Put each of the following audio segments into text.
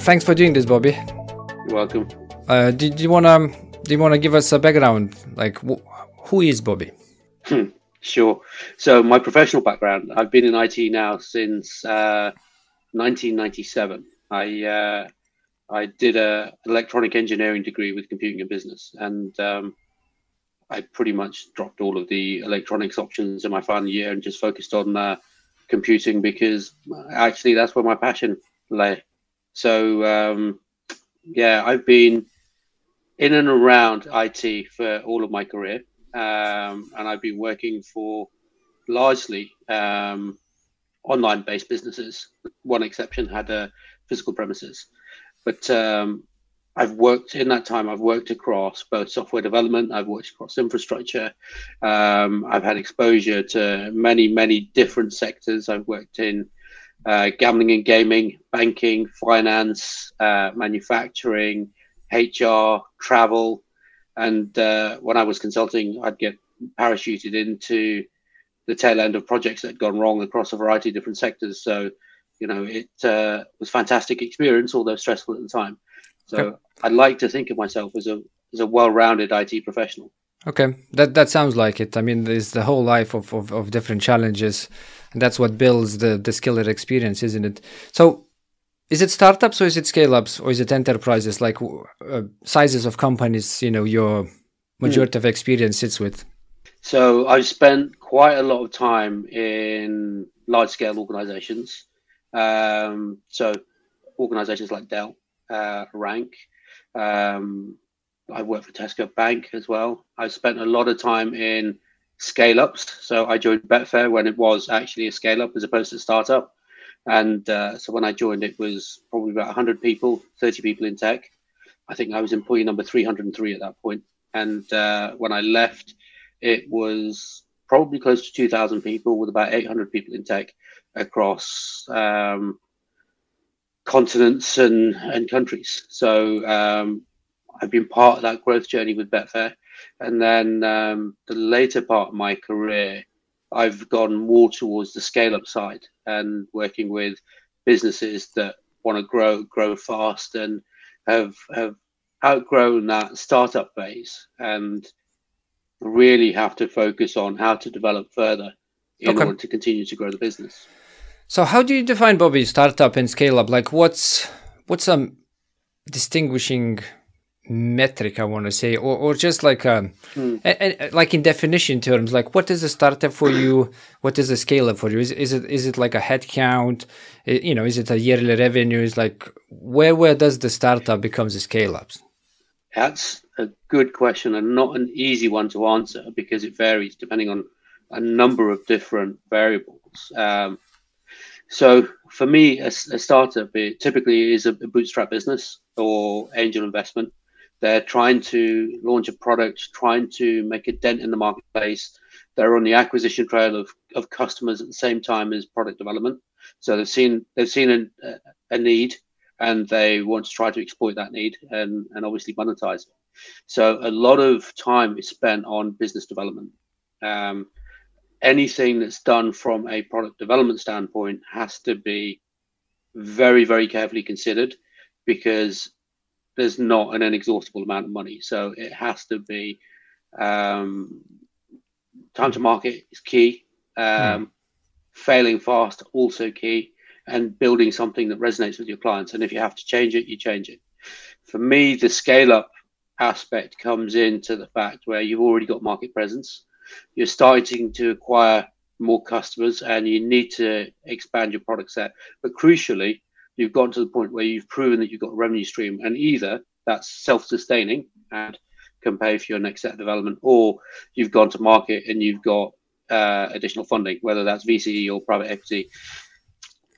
thanks for doing this, Bobby. You're welcome. Uh, did you wanna do you wanna give us a background? Like, wh- who is Bobby? Hmm, sure. So my professional background, I've been in IT now since uh, 1997. I uh, I did a electronic engineering degree with computing and business, and um, I pretty much dropped all of the electronics options in my final year and just focused on uh, computing because actually that's where my passion lay. So um, yeah, I've been in and around IT for all of my career, um, and I've been working for largely um, online-based businesses. One exception had a physical premises, but um, I've worked in that time. I've worked across both software development. I've worked across infrastructure. Um, I've had exposure to many, many different sectors. I've worked in uh, gambling and gaming, banking, finance, uh, manufacturing, HR, travel, and uh, when I was consulting, I'd get parachuted into the tail end of projects that had gone wrong across a variety of different sectors. So, you know, it uh, was fantastic experience, although stressful at the time. So, okay. I like to think of myself as a as a well-rounded IT professional. Okay, that that sounds like it. I mean, there's the whole life of, of, of different challenges, and that's what builds the the skill and experience, isn't it? So, is it startups or is it scale ups or is it enterprises like uh, sizes of companies you know your majority mm. of experience sits with so i've spent quite a lot of time in large scale organizations um, so organizations like dell uh, rank um, i worked for tesco bank as well i've spent a lot of time in scale ups so i joined betfair when it was actually a scale up as opposed to startup and uh, so when I joined, it was probably about 100 people, 30 people in tech. I think I was employee number 303 at that point. And uh, when I left, it was probably close to 2,000 people with about 800 people in tech across um, continents and, and countries. So um, I've been part of that growth journey with Betfair. And then um, the later part of my career, I've gone more towards the scale up side and working with businesses that want to grow, grow fast, and have have outgrown that startup phase and really have to focus on how to develop further in okay. order to continue to grow the business. So, how do you define Bobby startup and scale up? Like, what's what's some distinguishing metric i want to say or, or just like a, mm. a, a, like in definition terms like what is a startup for you? What is a scale up for you? Is, is it is it like a head count you know is it a yearly revenue? Is like where where does the startup becomes a scale up that's a good question and not an easy one to answer because it varies depending on a number of different variables. Um, so for me, a, a startup it typically is a bootstrap business or angel investment. They're trying to launch a product, trying to make a dent in the marketplace. They're on the acquisition trail of, of customers at the same time as product development. So they've seen they've seen a, a need and they want to try to exploit that need and, and obviously monetize it. So a lot of time is spent on business development. Um, anything that's done from a product development standpoint has to be very, very carefully considered because there's not an inexhaustible amount of money. So it has to be um, time to market is key. Um. Failing fast also key, and building something that resonates with your clients. And if you have to change it, you change it. For me, the scale up aspect comes into the fact where you've already got market presence. You're starting to acquire more customers, and you need to expand your product set. But crucially, you've gone to the point where you've proven that you've got a revenue stream, and either that's self-sustaining and can pay for your next set of development, or you've gone to market and you've got uh, additional funding, whether that's VC or private equity.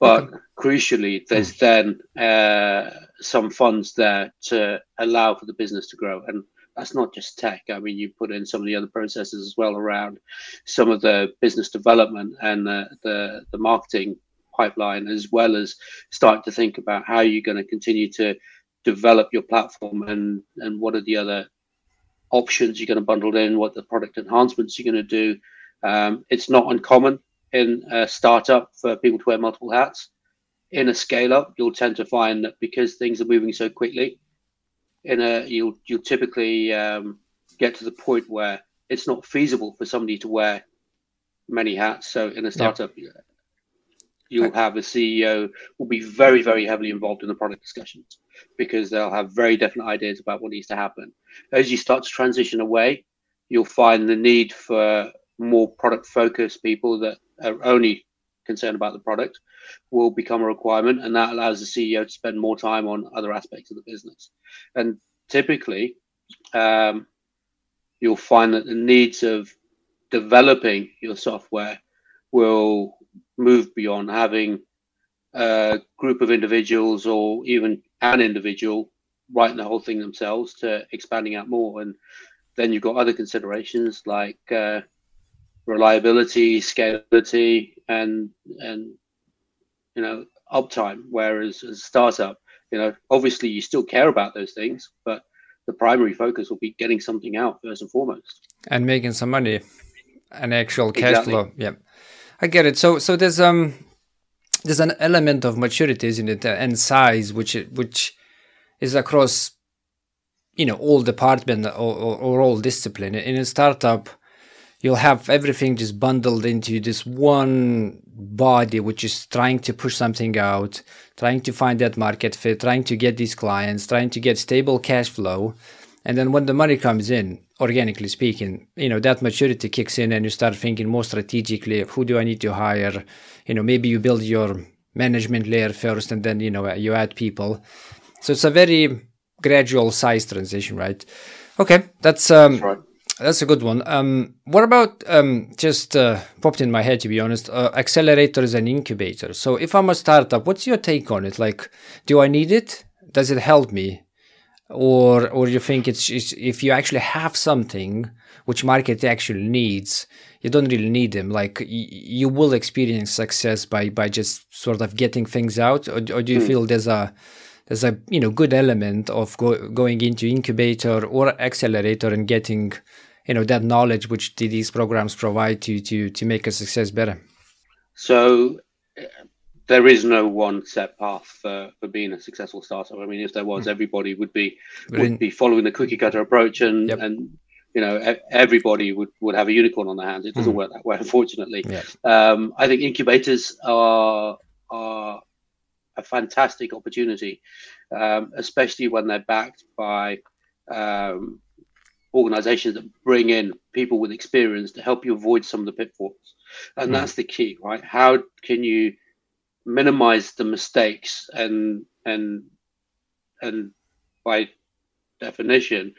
But okay. crucially, there's then uh, some funds there to allow for the business to grow, and that's not just tech. I mean, you put in some of the other processes as well around some of the business development and the the, the marketing pipeline, as well as start to think about how you're going to continue to develop your platform and and what are the other options you're going to bundle in, what the product enhancements you're going to do. Um, it's not uncommon in a startup for people to wear multiple hats. in a scale up, you'll tend to find that because things are moving so quickly, in a you'll you'll typically um, get to the point where it's not feasible for somebody to wear many hats. So in a startup, yep. You'll have a CEO will be very very heavily involved in the product discussions because they'll have very definite ideas about what needs to happen. As you start to transition away, you'll find the need for more product focused people that are only concerned about the product will become a requirement, and that allows the CEO to spend more time on other aspects of the business. And typically, um, you'll find that the needs of developing your software will move beyond having a group of individuals or even an individual writing the whole thing themselves to expanding out more. And then you've got other considerations like uh, reliability, scalability, and and you know uptime. Whereas as a startup, you know, obviously you still care about those things, but the primary focus will be getting something out first and foremost, and making some money, an actual cash exactly. flow. Yeah, I get it. So so there's um there's an element of maturity, isn't it, and size, which which is across you know all department or, or, or all discipline. In a startup you'll have everything just bundled into this one body which is trying to push something out trying to find that market fit trying to get these clients trying to get stable cash flow and then when the money comes in organically speaking you know that maturity kicks in and you start thinking more strategically who do i need to hire you know maybe you build your management layer first and then you know you add people so it's a very gradual size transition right okay that's um that's right that's a good one. Um, what about um, just uh, popped in my head to be honest? Uh, accelerators and incubators. So if I'm a startup, what's your take on it? Like, do I need it? Does it help me? Or or you think it's, it's if you actually have something which market actually needs, you don't really need them. Like y- you will experience success by by just sort of getting things out, or, or do you mm. feel there's a there's a you know good element of go- going into incubator or accelerator and getting you know that knowledge which these programs provide to to to make a success better so there is no one set path for, for being a successful startup i mean if there was hmm. everybody would be would be following the cookie cutter approach and yep. and you know everybody would would have a unicorn on their hands it doesn't mm. work that way unfortunately yeah. um, i think incubators are are a fantastic opportunity um, especially when they're backed by um, organizations that bring in people with experience to help you avoid some of the pitfalls. And mm. that's the key, right? How can you minimize the mistakes and and and by definition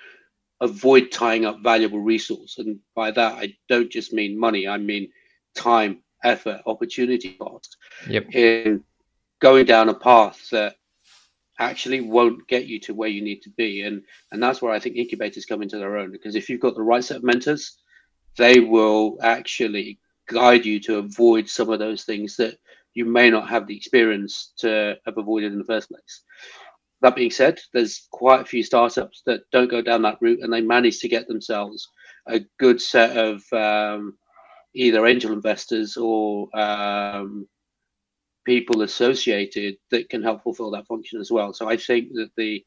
avoid tying up valuable resource and by that i don't just mean money i mean time effort opportunity cost yep. in going down a path that actually won't get you to where you need to be. And and that's where I think incubators come into their own because if you've got the right set of mentors, they will actually guide you to avoid some of those things that you may not have the experience to have avoided in the first place. That being said, there's quite a few startups that don't go down that route and they manage to get themselves a good set of um, either angel investors or um, people associated that can help fulfill that function as well. So I think that the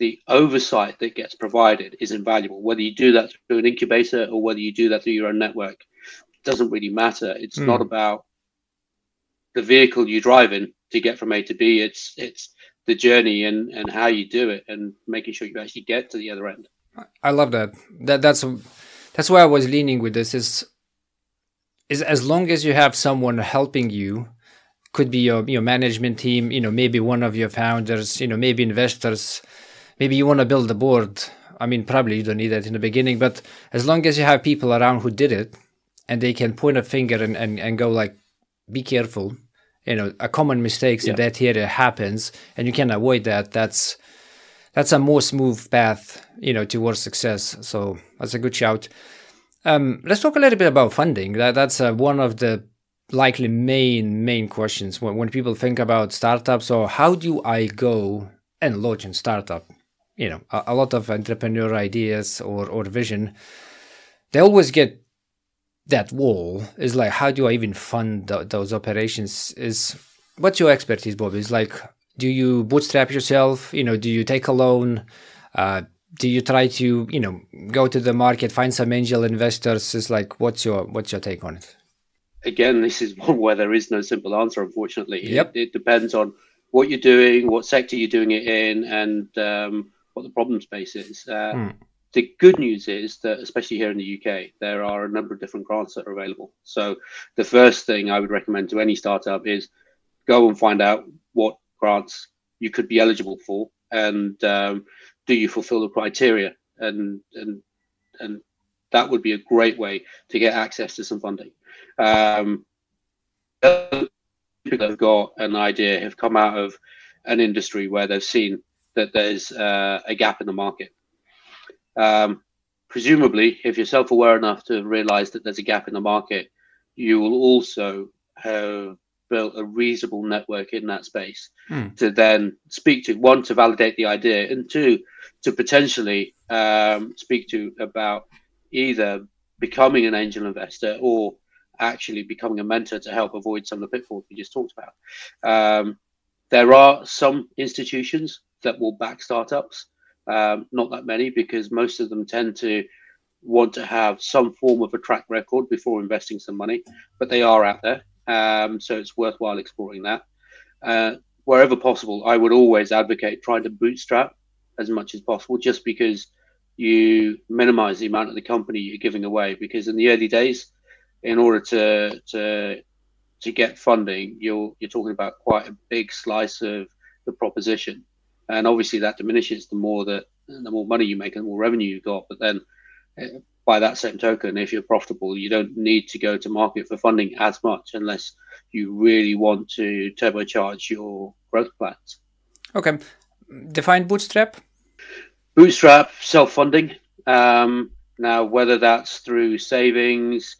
the oversight that gets provided is invaluable. Whether you do that through an incubator or whether you do that through your own network, doesn't really matter. It's mm. not about the vehicle you drive in to get from A to B. It's it's the journey and and how you do it and making sure you actually get to the other end. I love that. That that's that's where I was leaning with this. Is is as long as you have someone helping you could be your your management team you know maybe one of your founders you know maybe investors maybe you want to build a board i mean probably you don't need that in the beginning but as long as you have people around who did it and they can point a finger and, and, and go like be careful you know a common mistakes yeah. in that area happens and you can avoid that that's that's a more smooth path you know towards success so that's a good shout um, let's talk a little bit about funding that that's uh, one of the likely main main questions when, when people think about startups or how do I go and launch a startup? You know, a, a lot of entrepreneur ideas or or vision, they always get that wall is like how do I even fund th- those operations? Is what's your expertise, Bob? Is like, do you bootstrap yourself? You know, do you take a loan? Uh, do you try to you know go to the market, find some angel investors? Is like, what's your what's your take on it? Again, this is one where there is no simple answer. Unfortunately, yep. it, it depends on what you're doing, what sector you're doing it in, and um, what the problem space is. Uh, hmm. The good news is that, especially here in the UK, there are a number of different grants that are available. So, the first thing I would recommend to any startup is go and find out what grants you could be eligible for, and um, do you fulfill the criteria? And and and that would be a great way to get access to some funding. Um, people have got an idea have come out of an industry where they've seen that there's uh, a gap in the market. Um, presumably, if you're self-aware enough to realize that there's a gap in the market, you will also have built a reasonable network in that space hmm. to then speak to one to validate the idea and two to potentially um, speak to about either becoming an angel investor or actually becoming a mentor to help avoid some of the pitfalls we just talked about. Um, there are some institutions that will back startups, um, not that many, because most of them tend to want to have some form of a track record before investing some money, but they are out there. Um, so it's worthwhile exploring that. Uh, wherever possible, I would always advocate trying to bootstrap as much as possible, just because you minimize the amount of the company you're giving away. Because in the early days, in order to to to get funding, you're you're talking about quite a big slice of the proposition, and obviously that diminishes the more that the more money you make and the more revenue you got. But then, eh, by that same token, if you're profitable, you don't need to go to market for funding as much unless you really want to turbocharge your growth plans. Okay, define bootstrap. Bootstrap self-funding. Um, now, whether that's through savings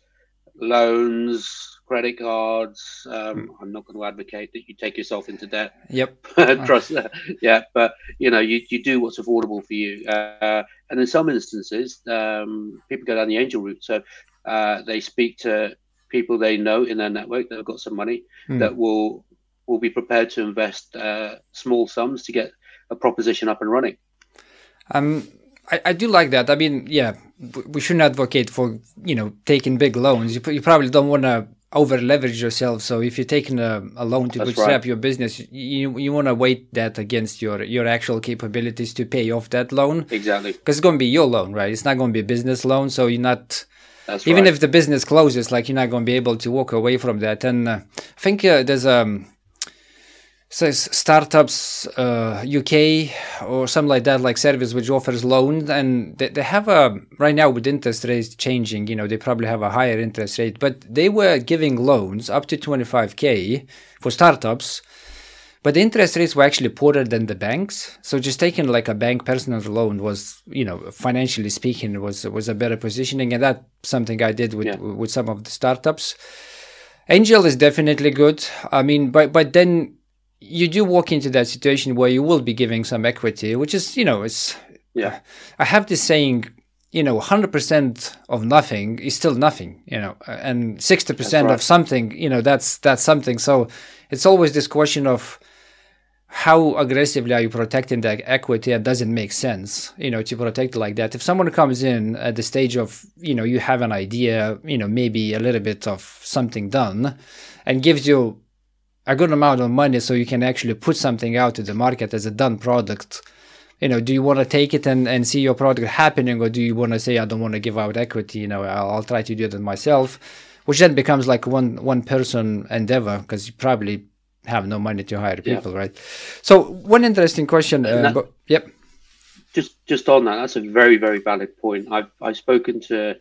loans, credit cards. Um, hmm. I'm not going to advocate that you take yourself into debt. Yep. Trust that. Yeah, but you know, you, you do what's affordable for you. Uh, and in some instances, um, people go down the angel route. So uh, they speak to people they know in their network that have got some money mm. that will will be prepared to invest uh, small sums to get a proposition up and running. Um, I, I do like that. I mean, yeah, we shouldn't advocate for you know taking big loans. You, you probably don't want to over leverage yourself. So if you're taking a, a loan to That's bootstrap right. your business, you you want to weight that against your your actual capabilities to pay off that loan. Exactly. Because it's going to be your loan, right? It's not going to be a business loan, so you're not. That's even right. if the business closes, like you're not going to be able to walk away from that. And uh, I think uh, there's a um, says startups uh, UK or something like that, like service which offers loans, and they, they have a right now with interest rates changing. You know, they probably have a higher interest rate, but they were giving loans up to 25k for startups. But the interest rates were actually poorer than the banks. So just taking like a bank personal loan was, you know, financially speaking, was was a better positioning, and that's something I did with yeah. with some of the startups. Angel is definitely good. I mean, but but then you do walk into that situation where you will be giving some equity, which is, you know, it's. Yeah. I have this saying, you know, 100% of nothing is still nothing, you know, and 60% right. of something, you know, that's that's something. So it's always this question of how aggressively are you protecting that equity? It doesn't make sense, you know, to protect it like that. If someone comes in at the stage of, you know, you have an idea, you know, maybe a little bit of something done and gives you a good amount of money so you can actually put something out to the market as a done product. You know do you want to take it and, and see your product happening or do you want to say i don't want to give out equity you know I'll, I'll try to do that myself which then becomes like one one person endeavor because you probably have no money to hire people yeah. right? So one interesting question uh, that, but, yep. Just just on that that's a very very valid point. I've i've spoken to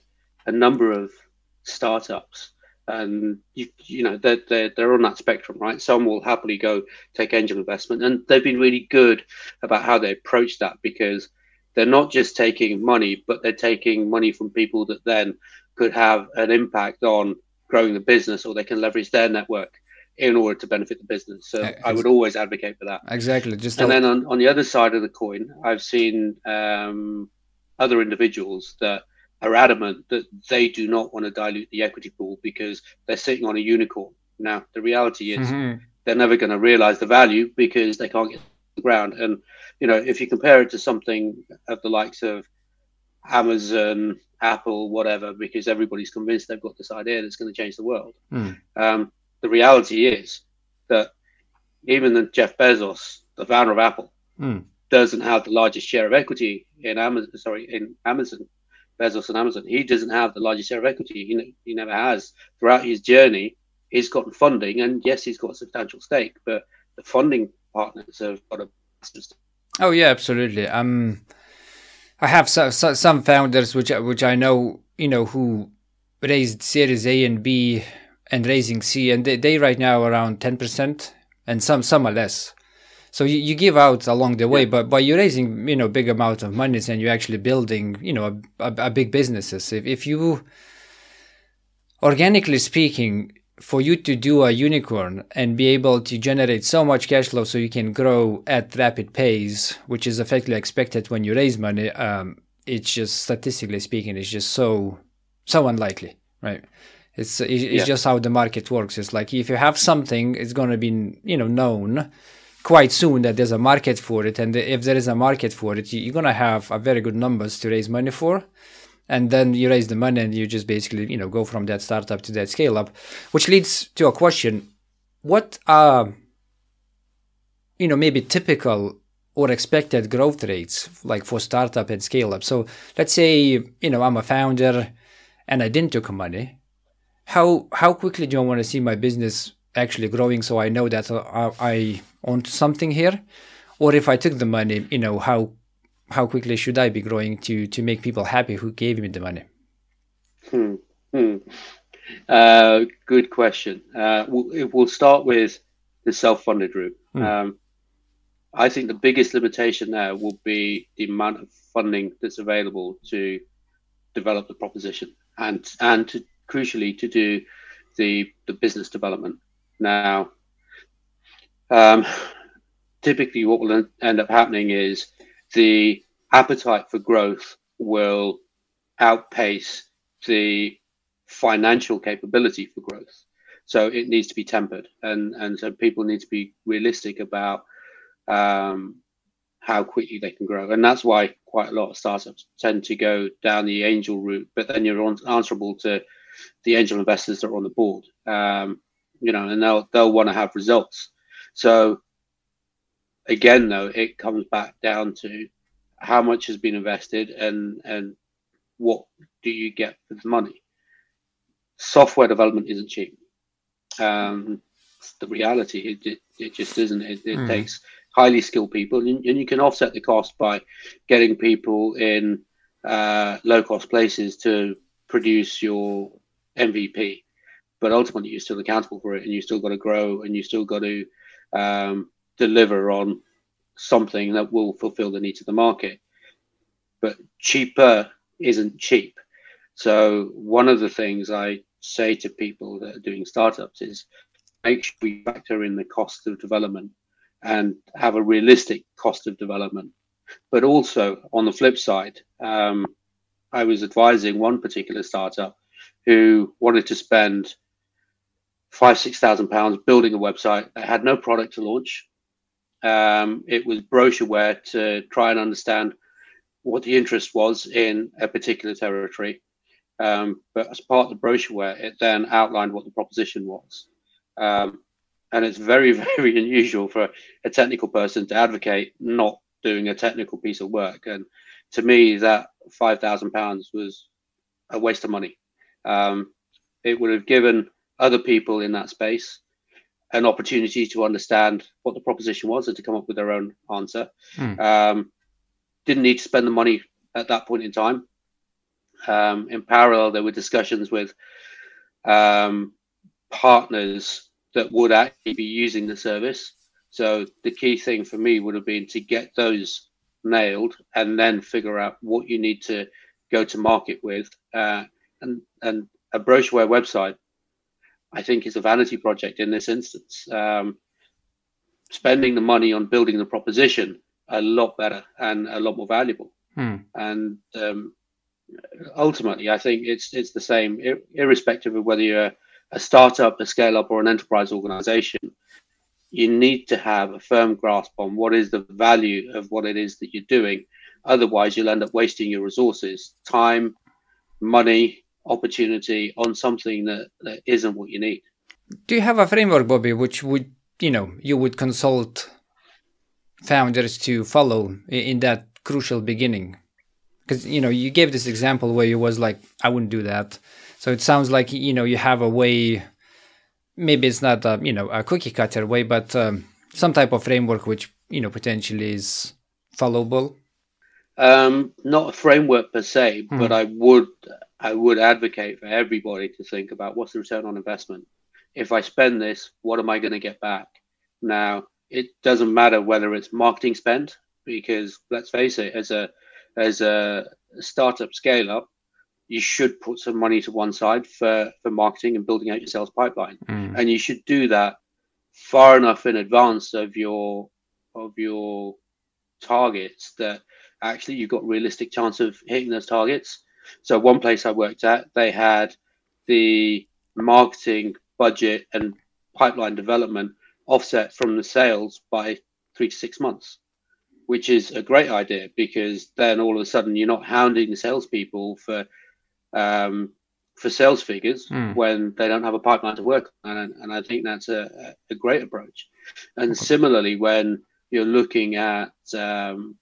a number of startups and you, you know they're, they're, they're on that spectrum right? Some will happily go take angel investment and they've been really good about how they approach that because they're not just taking money but they're taking money from people that then could have an impact on growing the business or they can leverage their network in order to benefit the business. So i would always advocate for that. Exactly just and then on, on the other side of the coin i've seen um, other individuals that are adamant that they do not want to dilute the equity pool because they're sitting on a unicorn. Now, the reality is mm-hmm. they're never going to realize the value because they can't get the ground. And you know, if you compare it to something of the likes of Amazon, Apple, whatever, because everybody's convinced they've got this idea that's going to change the world. Mm. Um, the reality is that even the Jeff Bezos, the founder of Apple, mm. doesn't have the largest share of equity in Amazon. Sorry, in Amazon, Bezos and Amazon. He doesn't have the largest share of equity. He, he never has. Throughout his journey, he's gotten funding, and yes, he's got a substantial stake, but the funding partners have got a Oh yeah, absolutely. Um, I have so, so, some founders which which I know, you know, who raised Series A and B and raising C, and they, they right now are around ten percent, and some some are less. So you, you give out along the way, yeah. but but you're raising you know big amounts of money, and you're actually building you know a, a, a big businesses. If if you organically speaking, for you to do a unicorn and be able to generate so much cash flow so you can grow at rapid pace, which is effectively expected when you raise money, um, it's just statistically speaking, it's just so so unlikely, right? It's it's yeah. just how the market works. It's like if you have something, it's going to be you know known quite soon that there's a market for it, and if there is a market for it, you're going to have a very good numbers to raise money for and then you raise the money and you just basically you know go from that startup to that scale up which leads to a question what are you know maybe typical or expected growth rates like for startup and scale up so let's say you know i'm a founder and i didn't took money. How how quickly do i want to see my business actually growing so i know that uh, i, Own something here or if i took the money you know how how quickly should I be growing to to make people happy who gave me the money? Hmm. hmm. Uh, good question. Uh, we'll, we'll, start with the self-funded route. Hmm. Um, I think the biggest limitation there will be the amount of funding that's available to develop the proposition and and to, crucially to do the the business development. Now, um, typically, what will end up happening is the appetite for growth will outpace the financial capability for growth. So it needs to be tempered, and and so people need to be realistic about um, how quickly they can grow, and that's why quite a lot of startups tend to go down the angel route. But then you're on, answerable to the angel investors that are on the board, um, you know, and they'll they'll want to have results. So again, though, it comes back down to how much has been invested and and what do you get for the money. Software development isn't cheap. Um, the reality, it, it, it just isn't. It, it mm. takes highly skilled people, and, and, you can offset the cost by getting people in uh, low cost places to produce your MVP. But ultimately, you're still accountable for it, and you still got to grow, and you still got to um, deliver on something that will fulfill the needs of the market. But cheaper isn't cheap. So one of the things I say to people that are doing startups is make sure we factor in the cost of development and have a realistic cost of development. But also on the flip side, um, I was advising one particular startup who wanted to spend five, six thousand pounds building a website that had no product to launch. Um, it was brochureware to try and understand what the interest was in a particular territory. Um, but as part of the brochureware, it then outlined what the proposition was. Um, and it's very, very unusual for a technical person to advocate not doing a technical piece of work. And to me, that five thousand pounds was a waste of money. Um, it would have given other people in that space an opportunity to understand what the proposition was and to come up with their own answer. Mm. Um, didn't need to spend the money at that point in time. Um, in parallel, there were discussions with um, partners that would actually be using the service. So the key thing for me would have been to get those nailed and then figure out what you need to go to market with. Uh, and and a brochureware website I think is a vanity project in this instance. Um, spending the money on building the proposition a lot better and a lot more valuable. Hmm. And um, ultimately, I think it's it's the same, ir- irrespective of whether you're a startup, a scale up, or an enterprise organization. you need to have a firm grasp on what is the value of what it is that you're doing. Otherwise, you'll end up wasting your resources, time, money, opportunity on something that, that isn't what you need. Do you have a framework, Bobby, which would you know you would consult founders to follow in that crucial beginning? Because you know you gave this example where you was like, I wouldn't do that. So it sounds like you know you have a way maybe it's not a, you know a cookie cutter way, but um, some type of framework which you know potentially is followable. Um, not a framework per se, mm. but I would I would advocate for everybody to think about what's the return on investment. If I spend this, what am I going to get back? Now, it doesn't matter whether it's marketing spend because let's face it, as a as a startup scale up, you should put some money to one side for, for marketing and building out your sales pipeline. Mm. And you should do that far enough in advance of your of your targets that actually you've got realistic chance of hitting those targets. So one place I worked at, they had the marketing budget and pipeline development offset from the sales by three to six months, which is a great idea because then all of a sudden you're not hounding the salespeople for um, for sales figures mm. when they don't have a pipeline to work on. And, and I think that's a, a great approach. And similarly, when you're looking at um,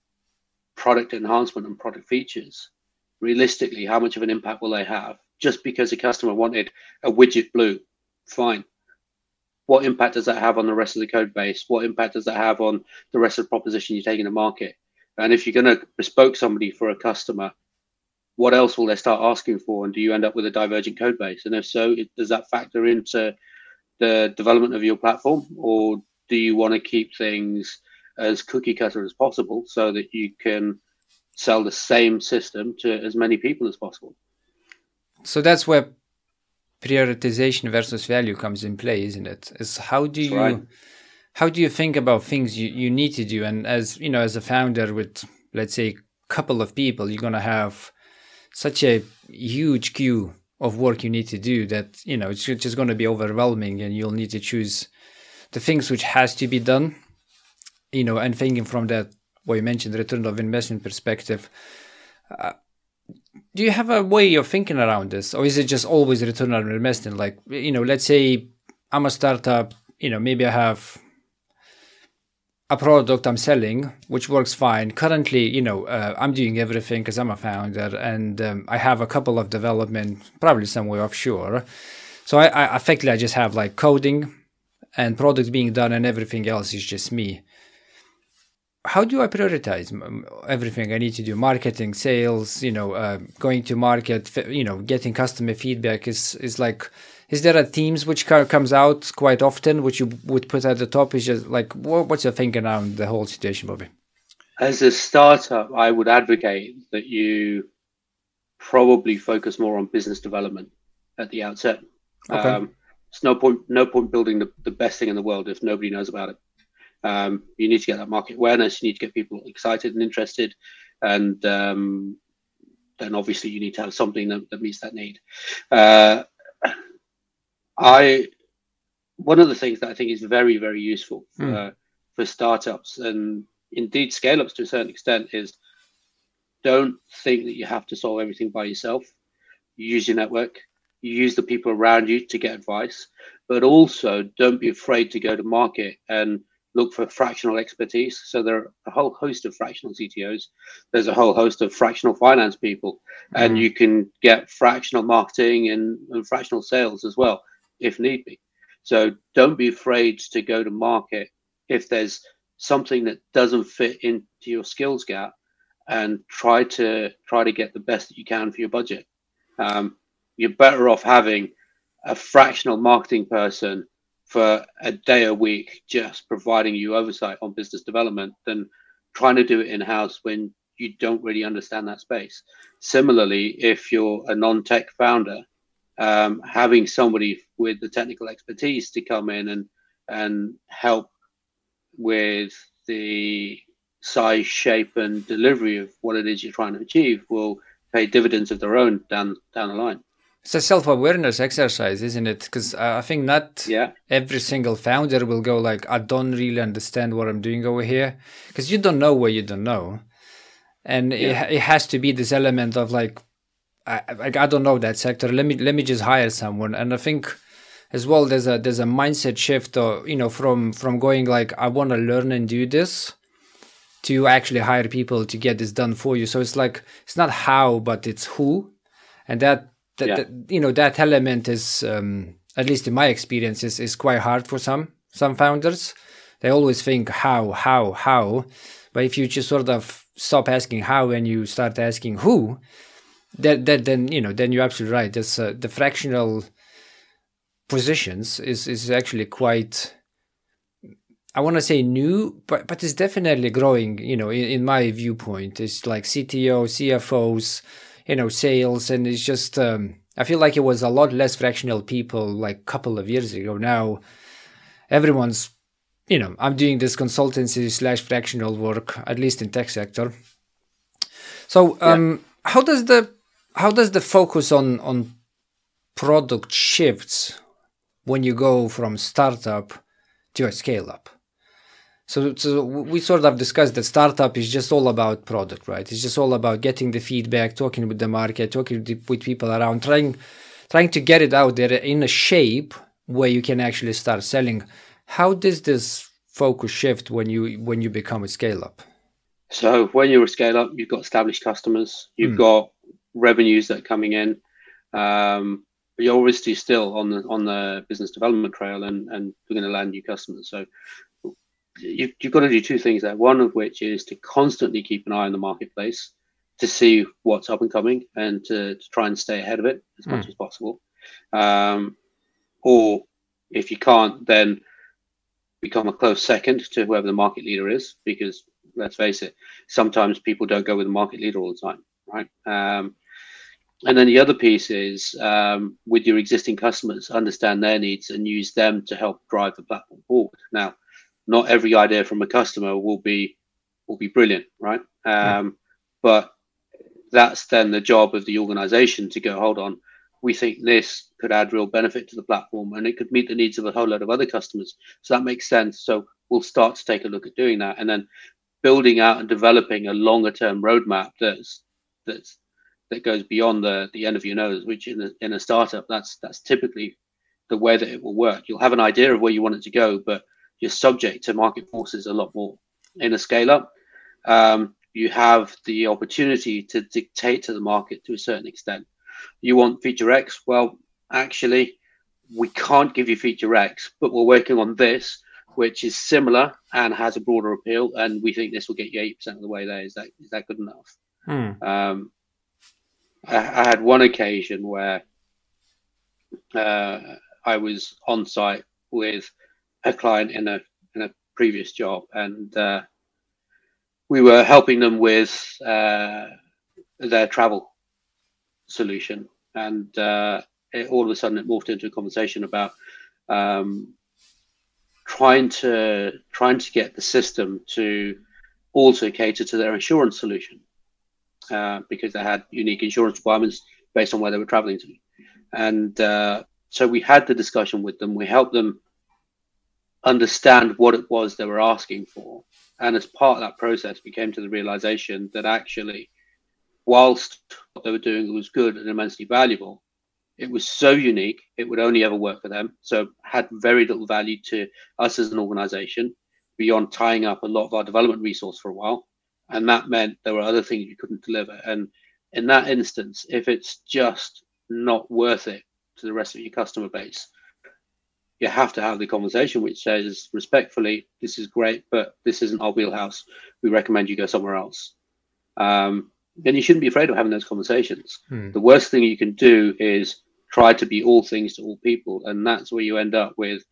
product enhancement and product features, realistically, how much of an impact will they have? Just because a customer wanted a widget blue, fine. What impact does that have on the rest of the code base? What impact does that have on the rest of the proposition you're taking to market? And if you're going to bespoke somebody for a customer, what else will they start asking for? And do you end up with a divergent code base? And if so, does that factor into the development of your platform, or do you want to keep things as cookie cutter as possible so that you can sell the same system to as many people as possible? So that's where prioritization versus value comes in play, isn't it? Is how do you right. how do you think about things you, you need to do? And as you know, as a founder with let's say a couple of people, you're gonna have such a huge queue of work you need to do that you know it's just going to be overwhelming and you'll need to choose the things which has to be done you know and thinking from that what you mentioned the return of investment perspective uh, do you have a way of thinking around this or is it just always return on investment like you know let's say i'm a startup you know maybe i have a product I'm selling, which works fine. Currently, you know, uh, I'm doing everything because I'm a founder, and um, I have a couple of development, probably somewhere offshore. So I, I effectively I just have like coding and product being done, and everything else is just me. How do I prioritize everything I need to do? Marketing, sales, you know, uh, going to market, you know, getting customer feedback is is like is there a themes which comes out quite often, which you would put at the top? Is just like what, what's your thinking around the whole situation, Bobby? As a startup, I would advocate that you probably focus more on business development at the outset. Okay. Um, it's no point no point building the, the best thing in the world if nobody knows about it. Um, you need to get that market awareness. You need to get people excited and interested, and um, then obviously you need to have something that, that meets that need. Uh, I one of the things that I think is very very useful for, mm. for startups and indeed scale ups to a certain extent is don't think that you have to solve everything by yourself. use your network. You use the people around you to get advice, but also don't be afraid to go to market and look for fractional expertise. So there are a whole host of fractional CTOs. There's a whole host of fractional finance people, mm. and you can get fractional marketing and, and fractional sales as well if need be. So don't be afraid to go to market if there's something that doesn't fit into your skills gap and try to try to get the best that you can for your budget. Um, you're better off having a fractional marketing person for a day a week just providing you oversight on business development than trying to do it in house when you don't really understand that space. Similarly, if you're a non tech founder, um, having somebody with the technical expertise to come in and and help with the size, shape, and delivery of what it is you're trying to achieve will pay dividends of their own down down the line. It's a self-awareness exercise isn't it? Because i think not yeah. every single founder will go like i don't really understand what i'm doing over here because you don't know what you don't know. And yeah. it, it has to be this element of like I, like I don't know that sector. Let me let me just hire someone. And i think as well there's a there's a mindset shift or you know from from going like i want to learn and do this to actually hire people to get this done for you. So it's like it's not how but it's who. And that that, yeah. that you know that element is um, at least in my experience is, is quite hard for some some founders they always think how how how but if you just sort of stop asking how and you start asking who that, that then you know then you're absolutely right This uh, the fractional positions is is actually quite I want to say new, but but it's definitely growing. You know, in, in my viewpoint, it's like CTO, CFOs, you know, sales, and it's just um, I feel like it was a lot less fractional people like a couple of years ago. Now everyone's, you know, I'm doing this consultancy slash fractional work at least in tech sector. So um, yeah. how does the how does the focus on on product shifts when you go from startup to a scale up? So, so we sort of discussed that startup is just all about product, right? It's just all about getting the feedback, talking with the market, talking with people around, trying trying to get it out there in a shape where you can actually start selling. How does this focus shift when you when you become a scale up? So when you're a scale up, you've got established customers, you've mm. got revenues that are coming in. Um, you're obviously still on the on the business development trail and and you're going to land new customers. So you, you've got to do two things there. One of which is to constantly keep an eye on the marketplace to see what's up and coming and to, to try and stay ahead of it as mm. much as possible. Um, or if you can't, then become a close second to whoever the market leader is, because let's face it, sometimes people don't go with the market leader all the time, right? Um, and then the other piece is um, with your existing customers, understand their needs and use them to help drive the platform forward. Now, not every idea from a customer will be will be brilliant, right? Um, yeah. But that's then the job of the organization to go, hold on, we think this could add real benefit to the platform and it could meet the needs of a whole lot of other customers. So that makes sense. So we'll start to take a look at doing that and then building out and developing a longer term roadmap that's that's that goes beyond the the end of your nose, which in a, in a startup that's that's typically the way that it will work. You'll have an idea of where you want it to go, but you're subject to market forces a lot more. In a scale up, um, you have the opportunity to dictate to the market to a certain extent. You want feature X? Well, actually, we can't give you feature X, but we're working on this, which is similar and has a broader appeal, and we think this will get you eight percent of the way there. Is that is that good enough? Hmm. Um, I, I, had one occasion where uh, I was on site with a client in a in a previous job, and uh, we were helping them with uh, their travel solution, and uh, it, all of a sudden it morphed into a conversation about um, trying to trying to get the system to also cater to their insurance solution uh, because they had unique insurance requirements based on where they were traveling to, and uh, so we had the discussion with them. We helped them understand what it was they were asking for. And as part of that process, we came to the realization that actually, whilst what they were doing was good and immensely valuable, it was so unique, it would only ever work for them. So had very little value to us as an organization beyond tying up a lot of our development resource for a while. And that meant there were other things you couldn't deliver. And in that instance, if it's just not worth it to the rest of your customer base, you have to have the conversation which says respectfully, this is great, but this isn't our wheelhouse. We recommend you go somewhere else. Um, then you shouldn't be afraid of having those conversations. Hmm. The worst thing you can do is try to be all things to all people, and that's where you end up with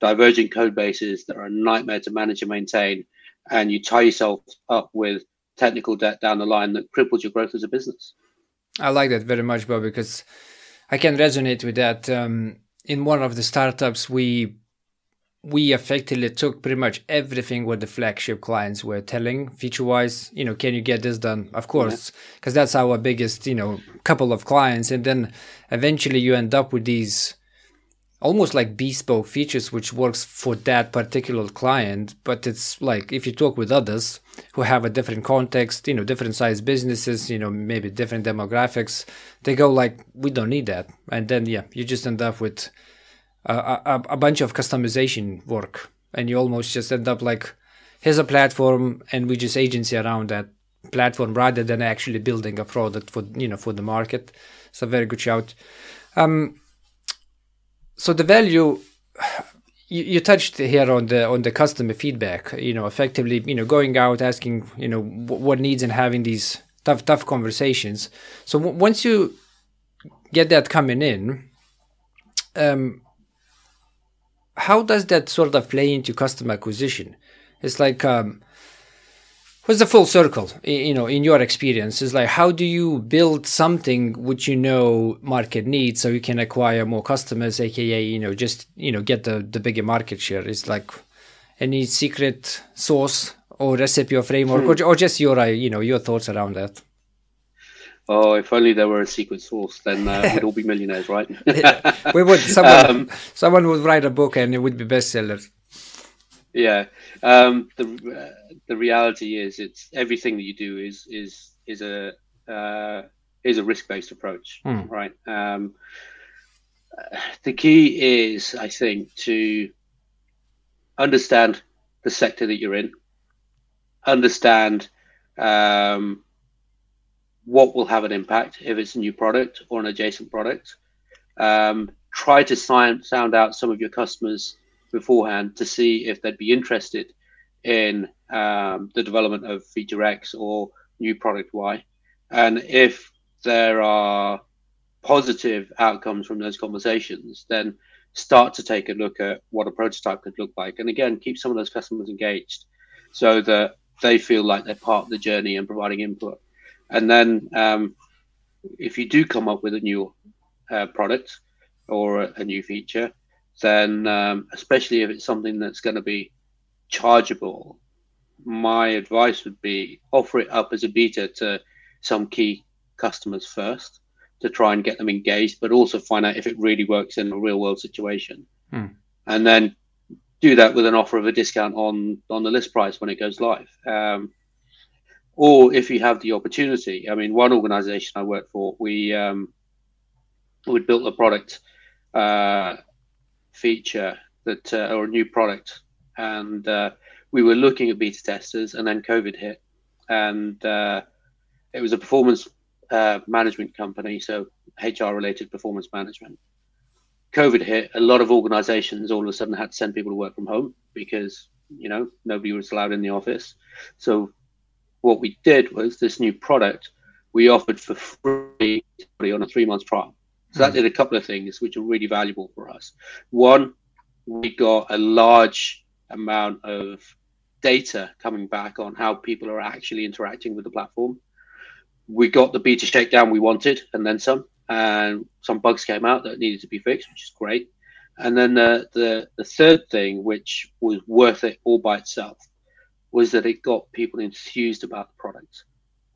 divergent code bases that are a nightmare to manage and maintain, and you tie yourself up with technical debt down the line that cripples your growth as a business. I like that very much, Bob, because I can resonate with that. Um, in one of the startups we we effectively took pretty much everything what the flagship clients were telling feature wise you know can you get this done? Of course because yeah. that's our biggest you know couple of clients. And then eventually you end up with these almost like bespoke features which works for that particular client but it's like if you talk with others who have a different context you know different size businesses you know maybe different demographics they go like we don't need that. And then yeah you just end up with a, a, a bunch of customization work. And you almost just end up like here's a platform and we just agency around that platform rather than actually building a product for you know for the market. It's a very good shout. Um, so the value you, you touched here on the on the customer feedback you know effectively you know going out asking you know what needs and having these tough tough conversations. So w- once you get that coming in um how does that sort of play into customer acquisition? It's like um what's the full circle you know in your experience is like how do you build something which you know market needs so you can acquire more customers aka you know just you know get the the bigger market share is like any secret sauce or recipe or framework hmm. or, or just your uh, you know your thoughts around that Oh, if only there were a secret sauce, then uh, we'd all be millionaires, right? we would. Someone, um, someone would write a book, and it would be bestsellers. Yeah. Um, the uh, the reality is, it's everything that you do is is is a uh, is a risk based approach, mm. right? Um, the key is, I think, to understand the sector that you're in, understand um, what will have an impact if it's a new product or an adjacent product. Um, try to sign, sound out some of your customers beforehand to see if they'd be interested in um, the development of feature X or new product Y. And if there are positive outcomes from those conversations, then start to take a look at what a prototype could look like. And again, keep some of those customers engaged so that they feel like they're part of the journey and providing input. And then um, if you do come up with a new uh, product or a, a, new feature, then um, especially if it's something that's going to be chargeable, my advice would be offer it up as a beta to some key customers first to try and get them engaged, but also find out if it really works in a real world situation. Hmm. And then do that with an offer of a discount on on the list price when it goes live. Um, or if you have the opportunity. I mean, one organization I worked for, we um, we built a product uh, feature that uh, or a new product, and uh, we were looking at beta testers, and then COVID hit, and uh, it was a performance uh, management company, so HR related performance management. COVID hit, a lot of organizations all of a sudden had to send people to work from home because you know nobody was allowed in the office. So what we did was this new product we offered for free on a three month trial. So that hmm. did a couple of things which are really valuable for us. One, we got a large amount of data coming back on how people are actually interacting with the platform. We got the beta shakedown we wanted and then some, and some bugs came out that needed to be fixed, which is great. And then the, the, the third thing, which was worth it all by itself, was that it got people enthused about the product.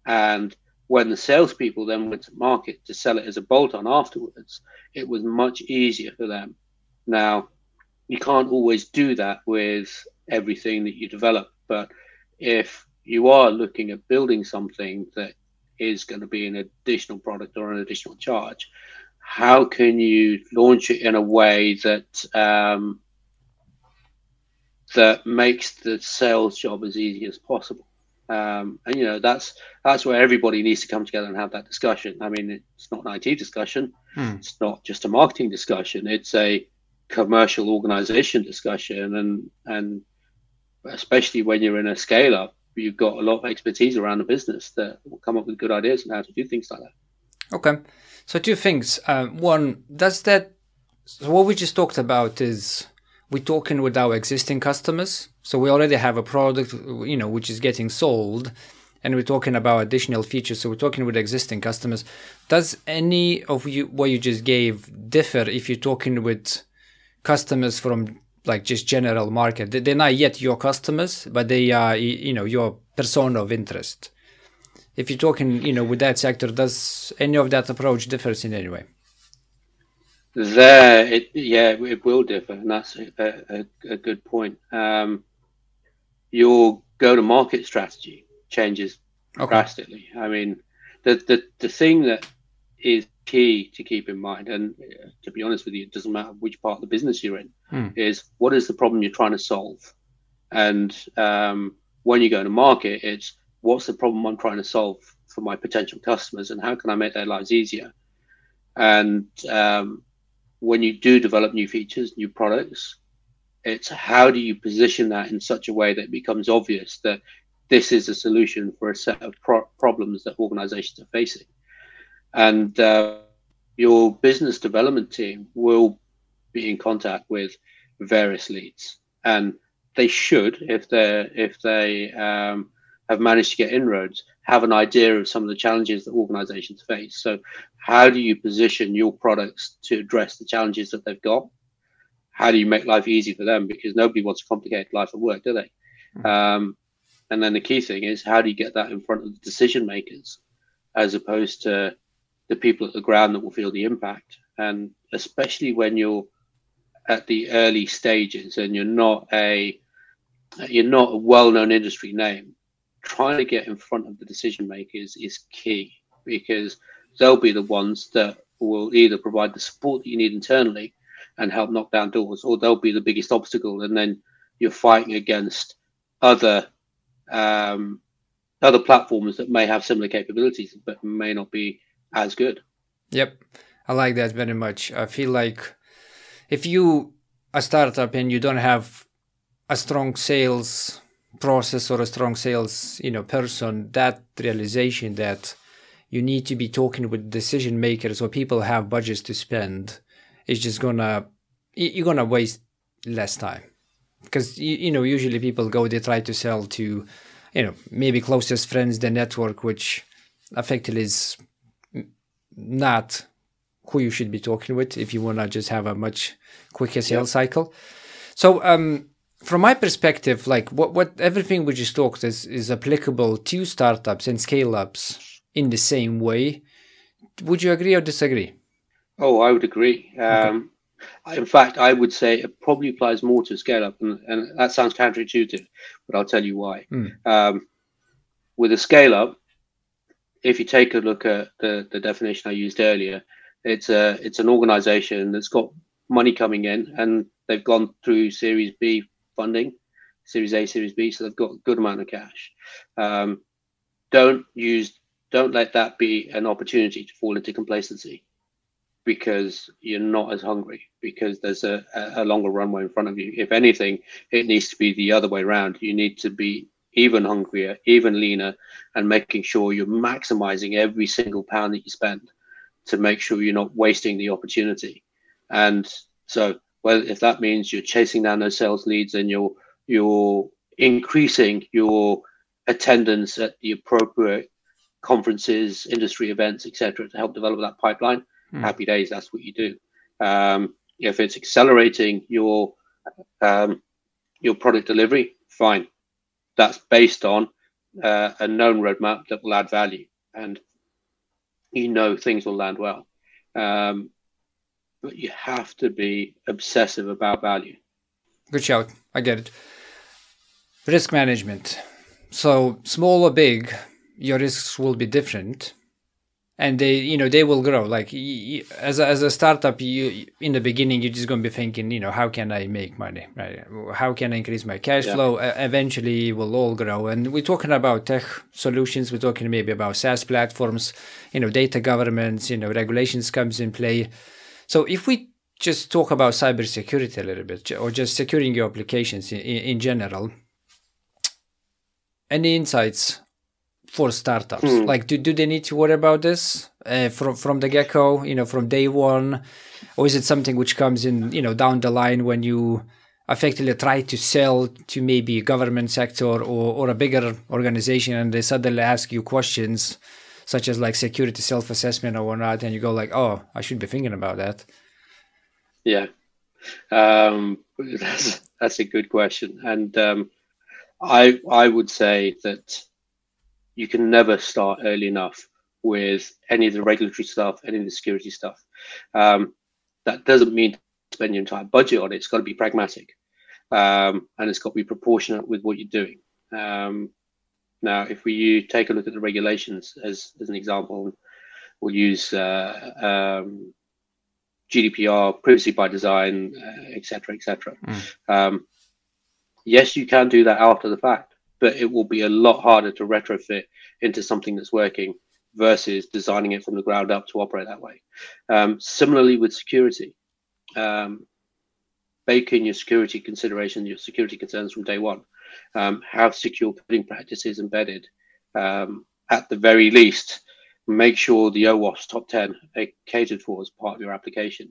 And when the salespeople then went to market to sell it as a bolt on afterwards, it was much easier for them. Now, you can't always do that with everything that you develop, but if you are looking at building something that is going to be an additional product or an additional charge, how can you launch it in a way that um, that makes the sales job as easy as possible. Um, and you know that's that's where everybody needs to come together and have that discussion. I mean, it's not an IT discussion. Hmm. It's not just a marketing discussion. It's a commercial organization discussion, and and especially when you're in a scale up, you've got a lot of expertise around the business that will come up with good ideas on how to do things like that. Okay, so two things. Uh, one, does that so what we just talked about is we're talking with our existing customers. So we already have a product, you know, which is getting sold, and we're talking about additional features. So we're talking with existing customers. Does any of you what you just gave differ if you're talking with customers from like just general market. They're not yet your customers, but they are you know your persona of interest. If you're talking, you know, with that sector, does any of that approach differs in any way? There, it, yeah, it will differ, and that's a, a, a good point. Um, your go-to-market strategy changes okay. drastically. I mean, the, the the thing that is key to keep in mind, and uh, to be honest with you, it doesn't matter which part of the business you're in, hmm. is what is the problem you're trying to solve, and um, when you go to market, it's what's the problem I'm trying to solve for my potential customers, and how can I make their lives easier, and um, when you do develop new features, new products, it's how do you position that in such a way that it becomes obvious that this is a solution for a set of pro- problems that organizations are facing. And uh, your business development team will be in contact with various leads, and they should, if they if they um, have managed to get inroads, have an idea of some of the challenges that organizations face. So, how do you position your products to address the challenges that they've got? How do you make life easy for them? Because nobody wants to complicate life at work, do they? Mm-hmm. Um, and then the key thing is how do you get that in front of the decision makers, as opposed to the people at the ground that will feel the impact. And especially when you're at the early stages and you're not a you're not a well-known industry name, trying to get in front of the decision makers is key because they'll be the ones that will either provide the support that you need internally and help knock down doors, or they'll be the biggest obstacle, and then you're fighting against other um, other platforms that may have similar capabilities but may not be as good. Yep, I like that very much. I feel like if you a startup and you don't have a strong sales process or a strong sales you know person that realization that you need to be talking with decision makers or people have budgets to spend is just gonna you're gonna waste less time because you, you know usually people go they try to sell to you know maybe closest friends the network which effectively is not who you should be talking with if you want to just have a much quicker sales yep. cycle. So, um, from my perspective, like what, what everything we just talked is, is applicable to startups and scale ups in the same way. Would you agree or disagree? Oh, I would agree. Um, okay. In fact, I would say it probably applies more to scale up, and, and that sounds counterintuitive, but I'll tell you why. Mm. Um, with a scale up, if you take a look at the, the definition I used earlier, it's a it's an organization that's got money coming in and they've gone through Series B funding, Series A, Series B, so they've got a good amount of cash. Um, don't use don't let that be an opportunity to fall into complacency because you're not as hungry because there's a, a longer runway in front of you. If anything, it needs to be the other way around. You need to be even hungrier, even leaner, and making sure you're maximizing every single pound that you spend to make sure you're not wasting the opportunity. And so, well, if that means you're chasing down those sales leads and you're you're increasing your attendance at the appropriate conferences, industry events, etc., to help develop that pipeline, mm. happy days. That's what you do. Um, if it's accelerating your um, your product delivery, fine that's based on uh, a known roadmap that will add value, and you know things will land well. Um, but you have to be obsessive about value. Good shout. I get it. Risk management. So small or big, your risks will be different and they you know they will grow. Like as a, as a startup you in the beginning you're just going to be thinking you know how can i make money right? How can i increase my cash yeah. flow? Uh, eventually we'll all grow. And we're talking about tech solutions. We're talking maybe about saas platforms you know data governance you know regulations comes in play. So if we just talk about cybersecurity a little bit or just securing your applications in, in general any insights for startups? Mm. Like, do, do they need to worry about this uh, from from the get go? You know, from day one, or is it something which comes in you know down the line when you effectively try to sell to maybe a government sector or or a bigger organization and they suddenly ask you questions such as like security self assessment or whatnot, and you go like, oh, I should be thinking about that. Yeah. Um, that's that's a good question, and um, I I would say that you can never start early enough with any of the regulatory stuff, any of the security stuff. Um, that doesn't mean spend your entire budget on it. It's got to be pragmatic, um, and it's got to be proportionate with what you're doing. Um, now, if we take a look at the regulations as, as an example, we'll use uh, um, GDPR, privacy by design, etc., uh, etc. Et mm. Um, yes, you can do that after the fact, but it will be a lot harder to retrofit into something that's working versus designing it from the ground up to operate that way. Um, similarly with security, um, bake in your security considerations, your security concerns from day one. Um, have secure coding practices embedded. Um, at the very least, make sure the OWASP top 10 are catered for as part of your application.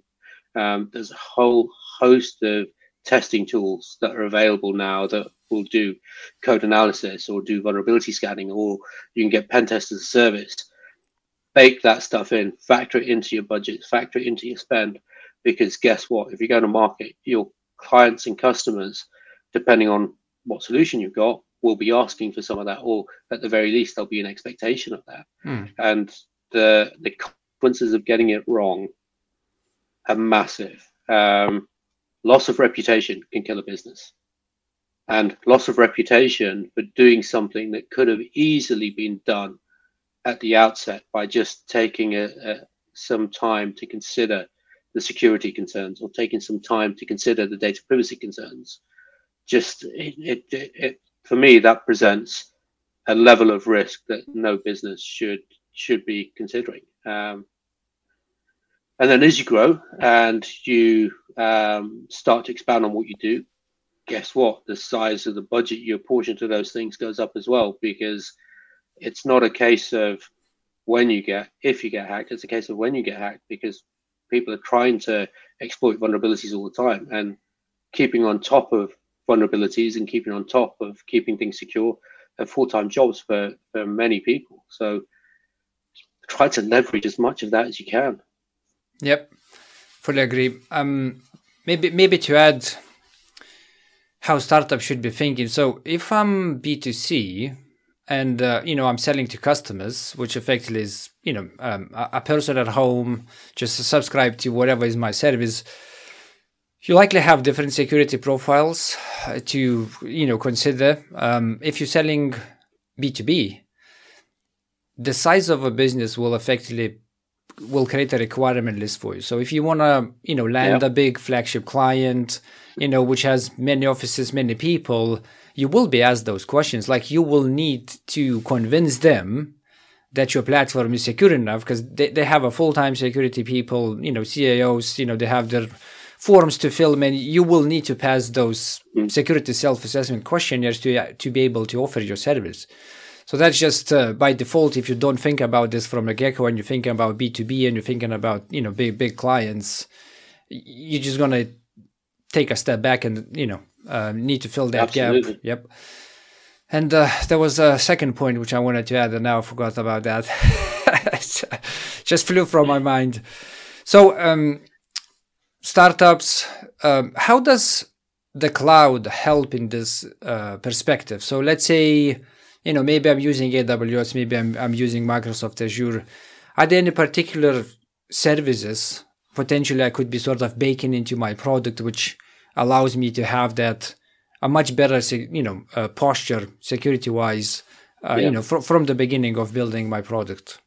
Um, there's a whole host of testing tools that are available now that will do code analysis or do vulnerability scanning, or you can get pen test as a service. Bake that stuff in, factor it into your budget, factor it into your spend, because guess what? If you go to market, your clients and customers, depending on what solution you've got, will be asking for some of that, or at the very least, there'll be an expectation of that. Mm. And the the consequences of getting it wrong are massive. Um, loss of reputation can kill a business, and loss of reputation for doing something that could have easily been done at the outset by just taking a, a, some time to consider the security concerns or taking some time to consider the data privacy concerns. Just it, it, it, for me that presents a level of risk that no business should should be considering. Um, and then as you grow and you um, start to expand on what you do, guess what? The size of the budget you apportion to those things goes up as well because it's not a case of when you get if you get hacked. It's a case of when you get hacked because people are trying to exploit vulnerabilities all the time and keeping on top of vulnerabilities and keeping on top of keeping things secure are full-time jobs for, for many people. So try to leverage as much of that as you can. Yep, fully agree. Um, maybe maybe to add how startups should be thinking. So if I'm B2C and uh, you know I'm selling to customers, which effectively is you know um, a person at home just subscribe to whatever is my service you likely have different security profiles uh, to you know consider um, if you're selling b2b the size of a business will effectively will create a requirement list for you. So if you want to you know land a big flagship client you know which has many offices many people you will be asked those questions. Like you will need to convince them that your platform is secure enough because they, they have a full-time security people you know caos you know they have their forms to fill and you will need to pass those mm. security self-assessment questionnaires to to be able to offer your service so that's just uh, by default if you don't think about this from a get-go and you're thinking about b2b and you're thinking about you know big big clients you're just going to take a step back and you know uh, need to fill that Absolutely. gap yep and uh, there was a second point which I wanted to add, and now I forgot about that. Just flew from my mind. So, um, startups, um, how does the cloud help in this uh, perspective? So, let's say, you know, maybe I'm using AWS, maybe I'm, I'm using Microsoft Azure. Are there any particular services potentially I could be sort of baking into my product, which allows me to have that a much better, you know, uh, posture security wise, uh, yeah. you know, fr- from the beginning of building my product.